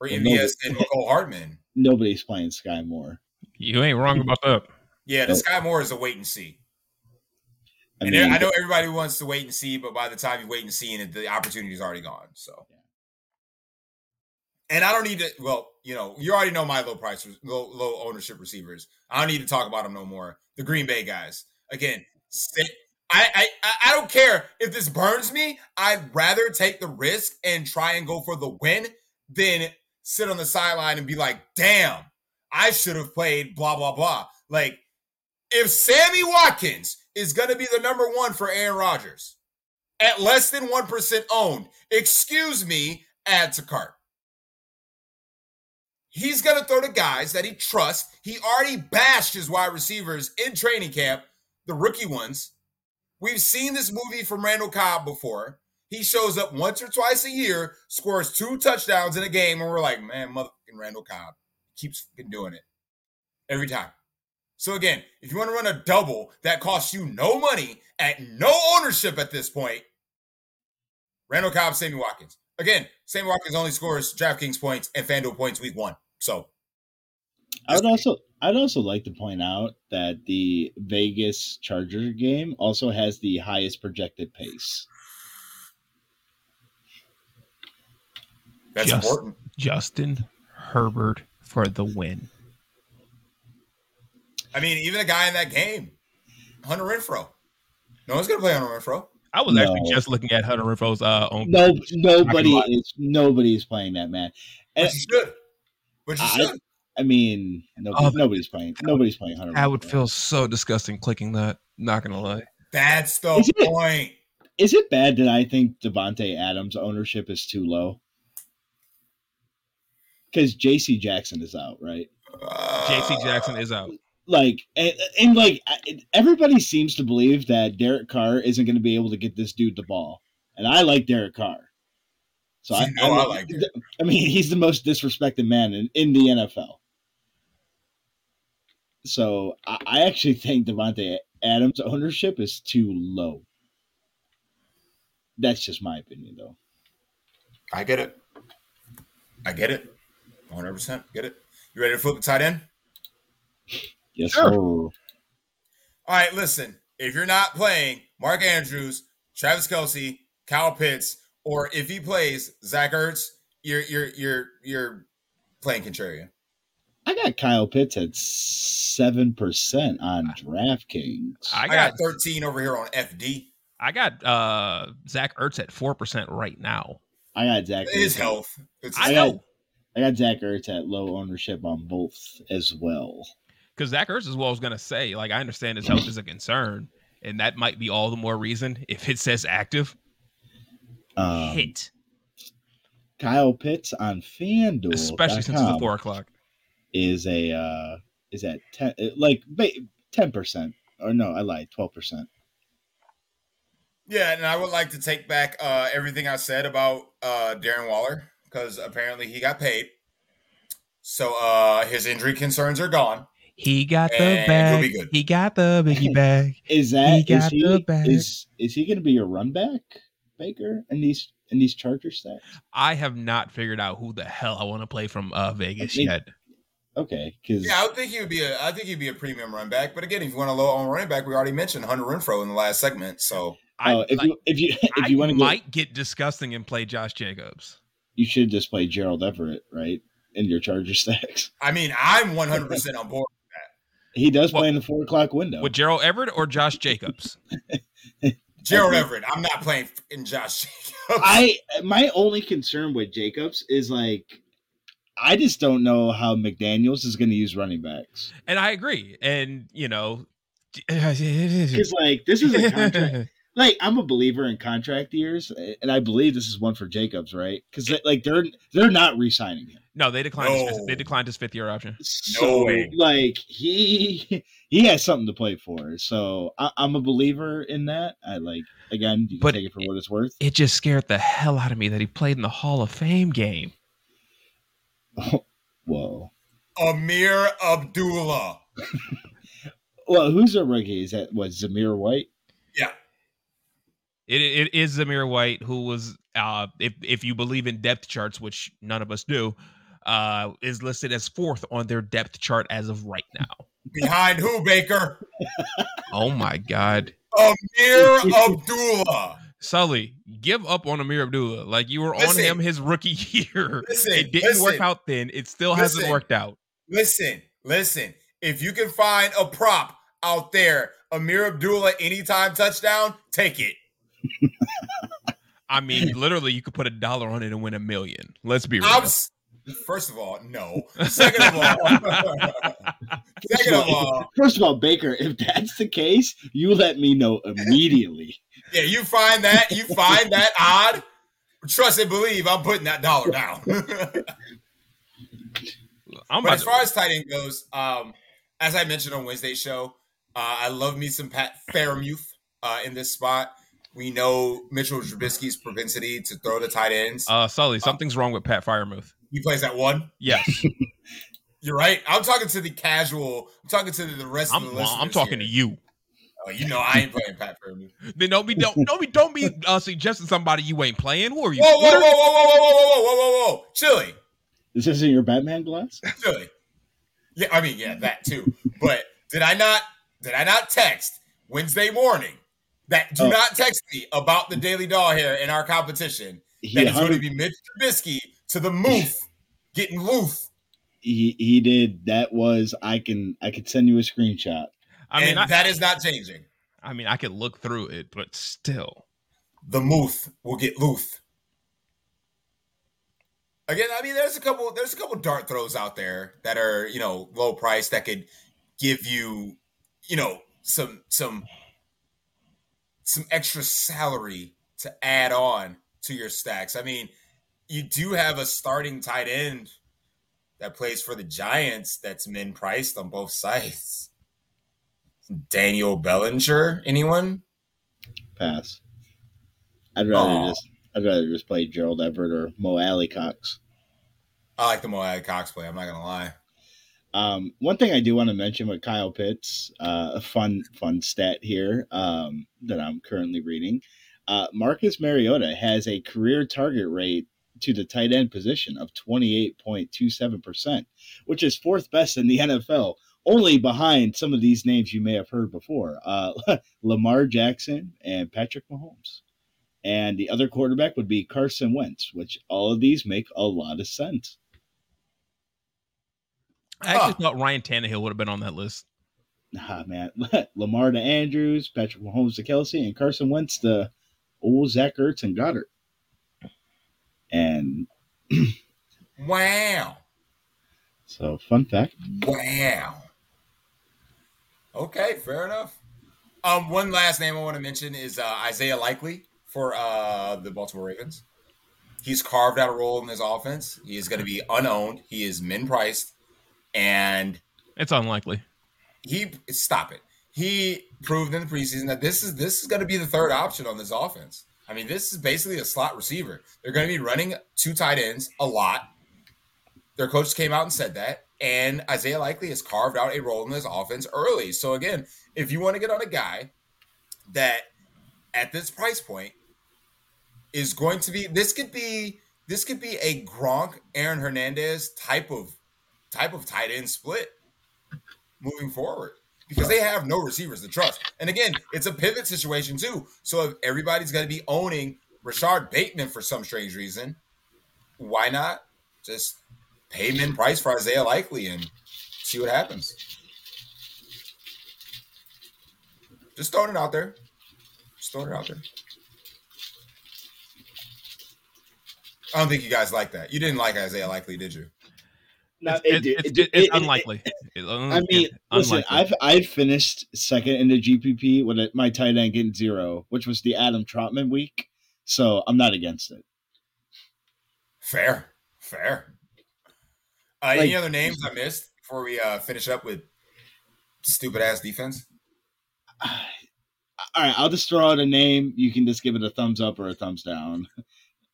A: or
B: Well,
A: MVS
B: no-
A: and Mecole Hardman. [LAUGHS]
B: Nobody's playing Sky Moore.
C: You ain't wrong about that.
A: Yeah, the. Sky Moore is a wait and see.
B: I
A: and I know everybody wants to wait and see, but by the time you wait and see, and the opportunity is already gone. So, yeah. and I don't need to. Well, you know, you already know my low price, low low ownership receivers. I don't need to talk about them no more. The Green Bay guys. Again, sit. I I- I don't care if this burns me. I'd rather take the risk and try and go for the win than sit on the sideline and be like, "Damn, I should have played." Blah blah blah. Like, if Sammy Watkins is going to be the number one for Aaron Rodgers at less than 1% owned, excuse me, add to cart. He's going to throw to guys that he trusts. He already bashed his wide receivers in training camp, the rookie ones. We've seen this movie from Randall Cobb before. He shows up once or twice a year, scores two touchdowns in a game, and we're like, man, motherfucking Randall Cobb keeps doing it every time. So again, if you want to run a double that costs you no money at no ownership at this point, Randall Cobb, Sammy Watkins. Again, Sammy Watkins only scores DraftKings points and FanDuel points week one. So
B: I would also I'd also like to point out that the Vegas Charger game also has the highest projected pace.
A: that's
C: Just-
A: important.
C: Justin Herbert for the win.
A: I mean, even a guy in that game, Hunter Renfrow. No one's gonna play Hunter Renfrow.
C: I was
B: No.
C: actually just looking at Hunter Renfrow's uh own.
B: No, nobody
C: lie.
B: is playing that man. And
A: But you should. But you
B: I-
A: should.
B: I mean, nobody,
C: Oh,
B: nobody's playing. Nobody's playing Hunter.
C: I would feel so disgusting clicking that. Not gonna lie.
A: That's the
B: Is it?
A: point.
B: Is it bad that I think Davante Adams' ownership is too low? Because J.C. Jackson is out, right?
A: Uh,
C: J.C. Jackson is out.
B: Like, and, and like everybody seems to believe that Derek Carr isn't going to be able to get this dude the ball, and I like Derek Carr. So I,
A: know I like Derek.
B: I mean, [LAUGHS] he's the most disrespected man in, in the NFL. So I, I actually think Davante Adams' ownership is too low. That's just my opinion, though.
A: I get it. I get it. 100% get it. You ready to flip the tight end?
B: Yes,
C: Sure.
B: sir.
A: All right, listen. If you're not playing Mark Andrews, Travis Kelce, Kyle Pitts, or if he plays Zach Ertz, you're you're you're you're playing Contrarian.
B: I got Kyle Pitts at seven percent on DraftKings.
C: I
A: I
C: got
A: got 13 over here on FD.
C: I got uh Zach Ertz at four percent right now.
B: I got Zach.
A: His health. It's
C: I
B: I
C: know
B: got- I got Zach Ertz at low ownership on both as well.
C: Because Zach Ertz is what I was gonna say. Like I understand his health is a concern, and that might be all the more reason if it says active
B: Um,
C: hit,
B: Kyle Pitts on FanDuel,
C: especially since it's a four o'clock.
B: is a uh, is at ten like ten percent or no, I lied, twelve percent.
A: Yeah, and I would like to take back uh, everything I said about uh, Darren Waller because apparently he got paid. So uh, his injury concerns are gone.
C: He got the bag. He got the biggie [LAUGHS] bag.
B: Is that
C: He
B: is he,
C: the bag.
B: is is he going to be your run back, Baker, in these in these Charger stats?
C: I have not figured out who the hell I want to play from uh, Vegas
B: I mean-
C: yet.
B: Okay, because
A: Yeah, I would think he would be a. I think he'd be a premium run back. But again, if you want a low on running back, we already mentioned Hunter Renfrow in the last segment. So
C: I,
B: oh, if
C: like,
B: you if you [LAUGHS] if you want to go,
C: might get disgusting and play Josh Jacobs.
B: you should just play Gerald Everett, right? In your Charger [LAUGHS] stacks.
A: I mean, I'm 100 percent on board.
B: He does
C: Well-
B: play in the four o'clock window.
C: With Gerald Everett or Josh Jacobs? [LAUGHS]
A: Gerald Everett. I'm not playing in Josh Jacobs.
B: I my only concern with Jacobs is like I just don't know how McDaniels is going to use running backs
C: And I agree. And you know, [LAUGHS] [LAUGHS]
B: because like this is a contract. Like I'm a believer in contract years, and I believe this is one for Jacobs, right? Because like they're they're not re-signing him.
C: no, they declined. His fifth, they declined his fifth year option.
B: So
A: way.
B: like he he has something to play for. So I, I'm a believer in that. I like again, you can
C: But
B: take it for what it's worth.
C: It just scared the hell out of me that he played in the Hall of Fame game. [LAUGHS]
B: Whoa.
A: Ameer Abdullah. [LAUGHS]
B: Well, who's a rookie? Is that what Zamir White?
A: Yeah.
C: It, it is Zamir White, who was uh, if if you believe in depth charts, which none of us do, uh, is listed as fourth on their depth chart as of right [LAUGHS] now.
A: Behind who, Baker?
C: Oh my God,
A: Ameer Abdullah. [LAUGHS]
C: Sully, give up on Ameer Abdullah. Like you were on him his rookie [LAUGHS] year.
A: Listen,
C: it didn't work out then. It still hasn't worked out.
A: Listen, listen. If you can find a prop out there, Ameer Abdullah anytime touchdown, take it.
C: I mean, literally, you could put a dollar on it and win a million. Let's be real.
A: I'm first of all, no. Second of all, [LAUGHS] second of all,
B: First of all, Baker, if that's the case, you let me know immediately. [LAUGHS]
A: yeah, you find that you find that odd. Trust and believe, I'm putting that dollar down. [LAUGHS]
C: I'm
A: But
C: about
A: as
C: to-
A: far as tight end goes, um, as I mentioned on Wednesday's show, uh, I love me some Pat Freiermuth uh, in this spot. We know Mitchell Trubisky's propensity to throw the tight ends.
C: uh, Sully, something's wrong with Pat Freiermuth.
A: he plays at one.
C: Yes, [LAUGHS]
A: You're right. I'm talking to the casual. I'm talking to the rest
C: I'm.
A: of the
C: well,
A: listeners.
C: I'm talking to you.
A: Oh, you know I ain't playing Pat Freiermuth. [LAUGHS]
C: Then don't be don't don't be don't be uh, suggesting somebody you ain't playing. Who are you?
A: Whoa, whoa, whoa, whoa, whoa, whoa, whoa, whoa, whoa, whoa, whoa, Chili,
B: This isn't your Batman glass? [LAUGHS]
A: chili. Yeah, I mean, yeah, that too. But did I not? Did I not text Wednesday morning that do
B: Oh.
A: not text me about the Daily Doll here in our competition?
B: He,
A: That it's going to be Mitch Trubisky to the moof, getting loof.
B: he he did. That was I can I could send you a screenshot.
C: I mean,
A: and
C: I,
A: that is not changing.
C: I mean, I could look through it, but still,
A: the moof will get Luth. Again, I mean, there's a couple, there's a couple dart throws out there that are, you know, low price that could give you, you know, some some some extra salary to add on to your stacks. I mean, you do have a starting tight end that plays for the Giants that's min priced on both sides. Daniel Bellinger, anyone?
B: Pass. I'd rather
A: Aw.
B: just I'd rather just play Gerald Everett or Mo Alie-Cox.
A: I like the Mo Alie-Cox play. I'm not gonna lie.
B: Um, one thing I do want to mention with Kyle Pitts, uh, a fun fun stat here um, that I'm currently reading. Uh, Marcus Mariota has a career target rate to the tight end position of 28.27%, which is fourth best in the [LAUGHS] NFL, only behind some of these names you may have heard before uh, [LAUGHS] Lamar Jackson and Patrick Mahomes. And the other quarterback would be Carson Wentz, which all of these make a lot of sense.
C: I actually
A: Huh.
C: thought Ryan Tannehill would have been on that list.
B: Nah, man. [LAUGHS] Lamar to Andrews, Patrick Mahomes to Kelce, and Carson Wentz to old Zach Ertz and Goedert. And [CLEARS THROAT]
A: Wow.
B: so, fun fact.
A: Wow. Okay, fair enough. Um, one last name I want to mention is uh, Isaiah Likely for uh, the Baltimore Ravens. He's carved out a role in this offense. He is going to be unowned. He is min priced, and
C: It's unlikely.
A: he stop it. He proved in the preseason that this is this is going to be the third option on this offense. I mean, this is basically a slot receiver. They're going to be running two tight ends a lot. Their coach came out and said that, and Isaiah Likely has carved out a role in this offense early. So again, if you want to get on a guy that at this price point is going to be this could be this could be a Gronk Aaron Hernandez type of type of tight end split moving forward because they have no receivers to trust. And again, it's a pivot situation too. So if everybody's going to be owning Rashod Bateman for some strange reason, why not just pay him in price for Isaiah Likely and see what happens? Just throwing it out there. Just throwing it out there. I don't think you guys like that. You didn't like Isaiah Likely, did you?
B: No,
C: It's,
B: it-
C: it's,
B: it-
C: it's, it's
B: it-
C: unlikely. It-
B: I mean, listen,
C: unlikely.
B: I've I've finished second in the GPP with it, my tight end getting zero, which was the Adam Trautman week. So I'm not against it.
A: Fair, fair. Uh, any other names I missed before we uh, finish up with stupid ass defense? [SIGHS]
B: All right, I'll just throw out a name. You can just give it a thumbs up or a thumbs down.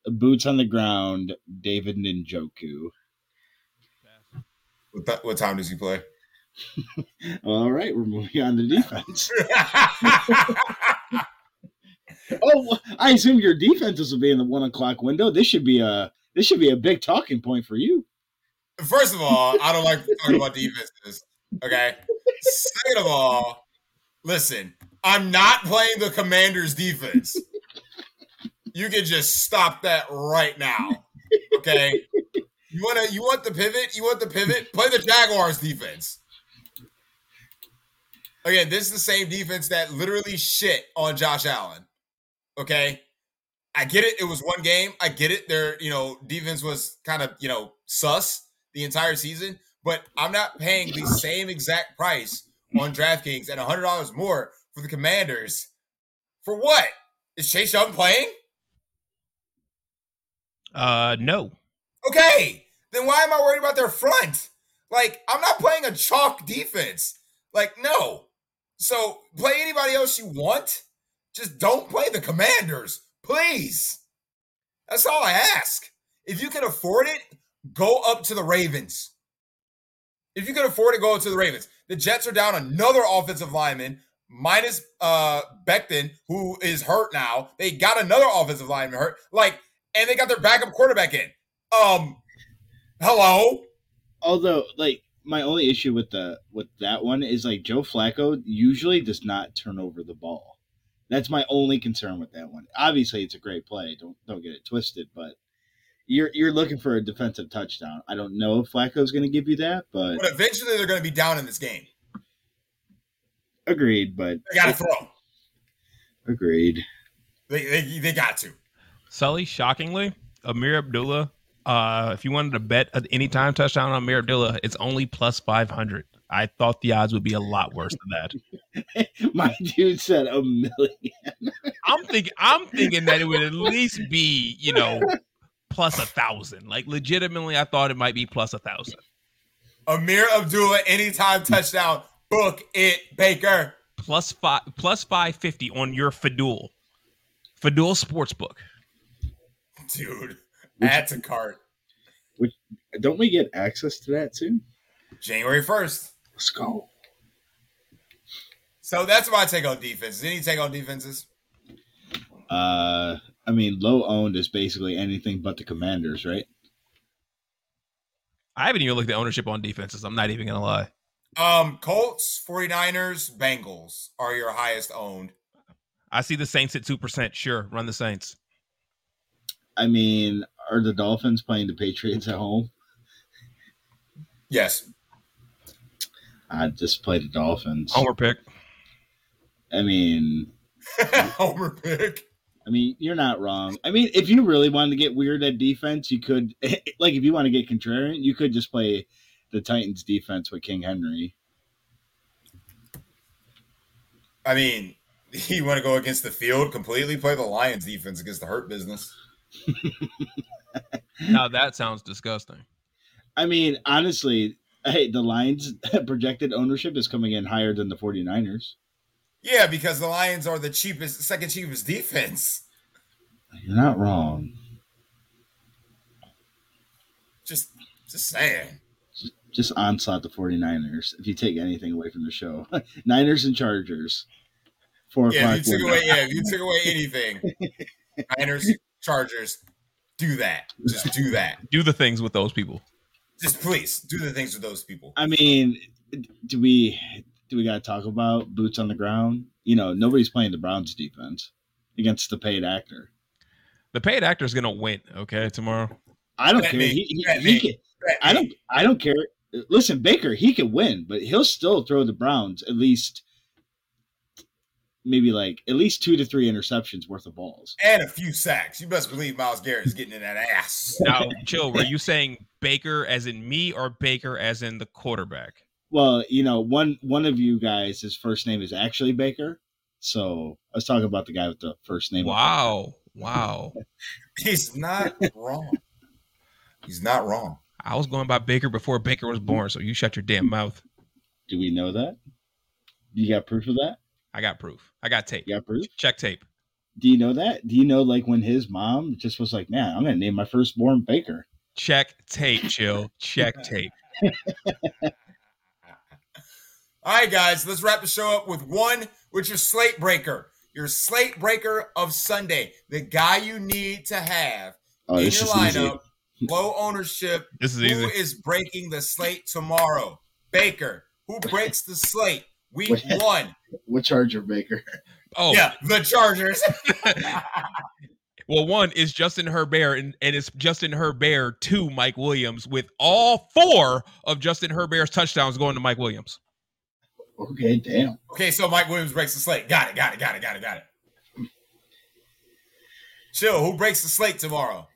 B: Boots on the ground, David Njoku.
A: What, th- what time does he play? [LAUGHS]
B: All right, we're moving on to defense. [LAUGHS] Oh, I assume your defenses will be in the one o'clock window. This should be a this should be a big talking point for you.
A: First of all, I don't like talking about defenses. Okay. Second of all, listen, I'm not playing the Commanders defense. You can just stop that right now. Okay. You wanna you want the pivot? You want the pivot? Play the Jaguars defense. Again, this is the same defense that literally shit on Josh Allen. Okay. I get it. It was one game. I get it. Their, you know, defense was kind of, you know, sus the entire season, but I'm not paying the same exact price on DraftKings and $100 more for the Commanders. For what? Is Chase Young playing?
C: Uh, no.
A: Okay. Then why am I worried about their front? Like, I'm not playing a chalk defense. Like, no. So play anybody else you want. Just don't play the commanders, please. That's all I ask. If you can afford it, go up to the Ravens. If you can afford it, go to the Ravens. The Jets are down another offensive lineman, minus uh Becton, who is hurt now. They got another offensive lineman hurt. Like, and they got their backup quarterback in. Um, hello.
B: Although, like, my only issue with the with that one is like Joe Flacco usually does not turn over the ball. That's my only concern with that one. Obviously, it's a great play. Don't don't get it twisted, but you're you're looking for a defensive touchdown. I don't know if Flacco's going to give you that, but
A: But eventually they're going to be down in this game.
B: agreed. But
A: They got to throw.
B: agreed.
A: They, they, they got to.
C: Sully, shockingly, Ameer Abdullah. Uh, if you wanted to bet at any time touchdown on Ameer Abdullah, it's only plus five hundred. I thought the odds would be a lot worse than that. [LAUGHS]
B: My dude said a million.
C: I'm thinking I'm thinking that it would at least be, you know, plus a thousand. Like legitimately, I thought it might be plus a thousand.
A: Ameer Abdullah, anytime touchdown. Book it, Baker.
C: Plus five plus five fifty on your FanDuel. FanDuel Sportsbook.
A: Dude, add to cart.
B: Don't we get access to that soon?
A: January 1st.
B: Let's go.
A: So that's my take on defenses. Any take on defenses?
B: Uh, I mean, low owned is basically anything but the Commanders, right?
C: I haven't even looked at ownership on defenses. I'm not even gonna lie.
A: Um, Colts, 49ers, Bengals are your highest owned.
C: I see the Saints at two percent. Sure, run the Saints.
B: I mean, are the Dolphins playing the Patriots at home?
A: Yes.
B: I just play the Dolphins.
C: Homer pick.
B: I mean, [LAUGHS]
A: Homer pick.
B: I mean, you're not wrong. I mean, if you really wanted to get weird at defense, you could, [LAUGHS] like, if you want to get contrarian, you could just play the Titans defense with King Henry.
A: I mean, [LAUGHS] you want to go against the field completely? Play the Lions defense against the Hurt Business.
C: Now that sounds disgusting.
B: I mean, honestly, hey, the Lions [LAUGHS] projected ownership is coming in higher than the 49ers.
A: Yeah, because the Lions are the cheapest, second cheapest defense.
B: You're not wrong.
A: Just, just saying.
B: Just onslaught the 49ers if you take anything away from the show. [LAUGHS] Niners and Chargers. Four
A: Yeah, if you took away, yeah, if you took away anything, [LAUGHS] Niners, Chargers, do that. Just do that.
C: Do the things with those people.
A: Just please do the things with those people.
B: I mean, do we do we got to talk about boots on the ground? You know, nobody's playing the Browns defense against the paid actor.
C: The paid actor is gonna win. Okay, tomorrow.
B: I don't
A: Bet
B: care.
A: me.
B: He, he, he can, I don't. I don't care. Listen, Baker, he can win, but he'll still throw the Browns at least, maybe like at least two to three interceptions worth of balls.
A: And a few sacks. You best believe Myles Garrett is getting in that ass. [LAUGHS]
C: Now, chill. Were you saying Baker as in me or Baker as in the quarterback?
B: Well, you know, one one of you guys, his first name is actually Baker. So I was talking about the guy with the first name.
C: Wow. Wow. [LAUGHS]
A: He's not wrong. He's not wrong.
C: I was going by Baker before Baker was born, so you shut your damn mouth.
B: Do we know that? You got proof of that?
C: I got proof. I got tape.
B: You got proof?
C: Check tape.
B: Do you know that? Do you know like when his mom just was like, "Man, I'm gonna name my firstborn Baker."
C: Check tape, chill. Check [LAUGHS] tape.
A: All right, guys, let's wrap the show up with one, which is Slate Breaker. your slate breaker of Sunday, the guy you need to have
B: Oh,
A: in your
B: is easy.
A: lineup, [LAUGHS] low ownership.
C: This is
A: Who
C: easy.
A: is breaking the slate tomorrow? Baker. Who breaks the slate? Week
B: Wait.
A: one.
B: What Charger Baker?
C: Oh,
A: Yeah, the Chargers. [LAUGHS]
C: well, one is Justin Herbert, and, and it's Justin Herbert to Mike Williams, with all four of Justin Herbert's touchdowns going to Mike Williams.
B: Okay, damn.
A: okay, so Mike Williams breaks the slate. Got it, got it, got it, got it, got it. Chill. Who breaks the slate tomorrow?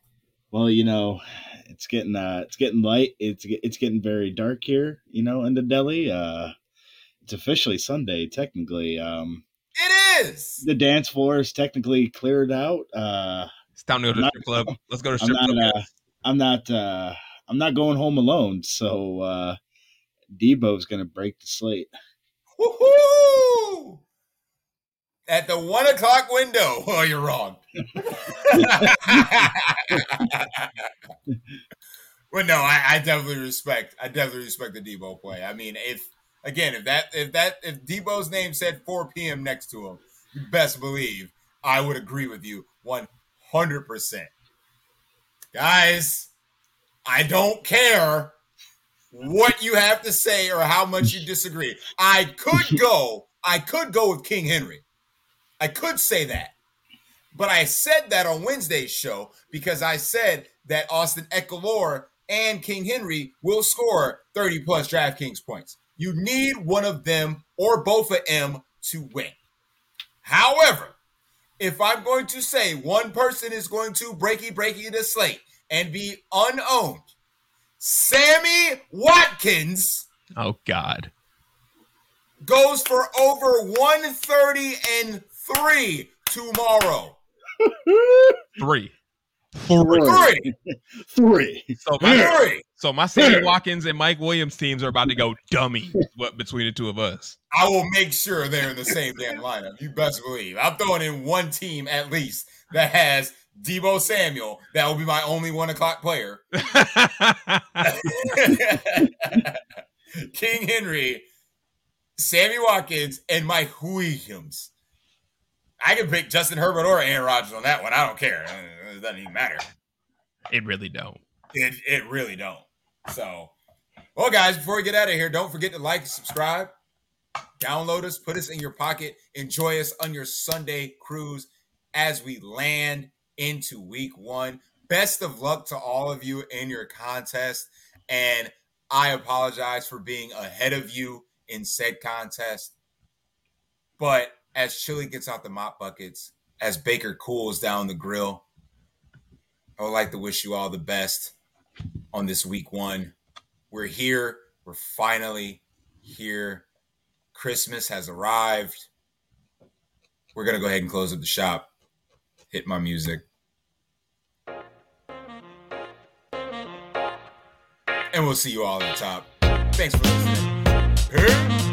B: Well, you know, it's getting uh it's getting light. It's it's getting very dark here, you know, in the deli. Uh it's officially Sunday technically. Um
A: It is.
B: the dance floor is technically cleared out. Uh
C: It's time to go to the strip club. [LAUGHS] Let's go to
B: I'm
C: strip club.
B: not uh, I'm not uh I'm not going home alone, so uh Deebo's gonna break the slate.
A: Woohoo! At the one o'clock window. [LAUGHS] Oh, you're wrong. [LAUGHS] well, no, I, I definitely respect. I definitely respect the Deebo play. I mean, if again, if that, if that, if Deebo's name said 4 p.m. next to him, you best believe I would agree with you 100. percent Guys, I don't care what you have to say or how much you disagree. I could [LAUGHS] go, I could go with King Henry. I could say that. But I said that on Wednesday's show because I said that Austin Ekeler and King Henry will score 30 plus DraftKings points. You need one of them or both of them to win. However, if I'm going to say one person is going to breaky breaky the slate and be unowned, Sammy Watkins
C: Oh God.
A: goes for over 130 and three tomorrow. [LAUGHS]
C: Three.
A: Three, [LAUGHS]
B: Three.
C: So my
A: three.
C: so my Sammy Watkins and Mike Williams teams are about to go dummy. [LAUGHS] What between the two of us?
A: I will make sure they're in the same damn lineup. You best believe. I'm throwing in one team at least that has Deebo Samuel. That will be my only one o'clock player. [LAUGHS] King Henry, Sammy Watkins, and Mike Williams. I can pick Justin Herbert or Aaron Rodgers on that one. I don't care. It doesn't even matter.
C: it really don't.
A: It it really don't. So, well, guys, before we get out of here, don't forget to like, and subscribe, download us, put us in your pocket, enjoy us on your Sunday cruise as we land into week one. Best of luck to all of you in your contest. And I apologize for being ahead of you in said contest. But as Chili gets out the mop buckets, as Baker cools down the grill, I would like to wish you all the best on this week one. We're here. We're finally here. Christmas has arrived. We're going to go ahead and close up the shop. Hit my music. And we'll see you all at the top. Thanks for listening. Peace.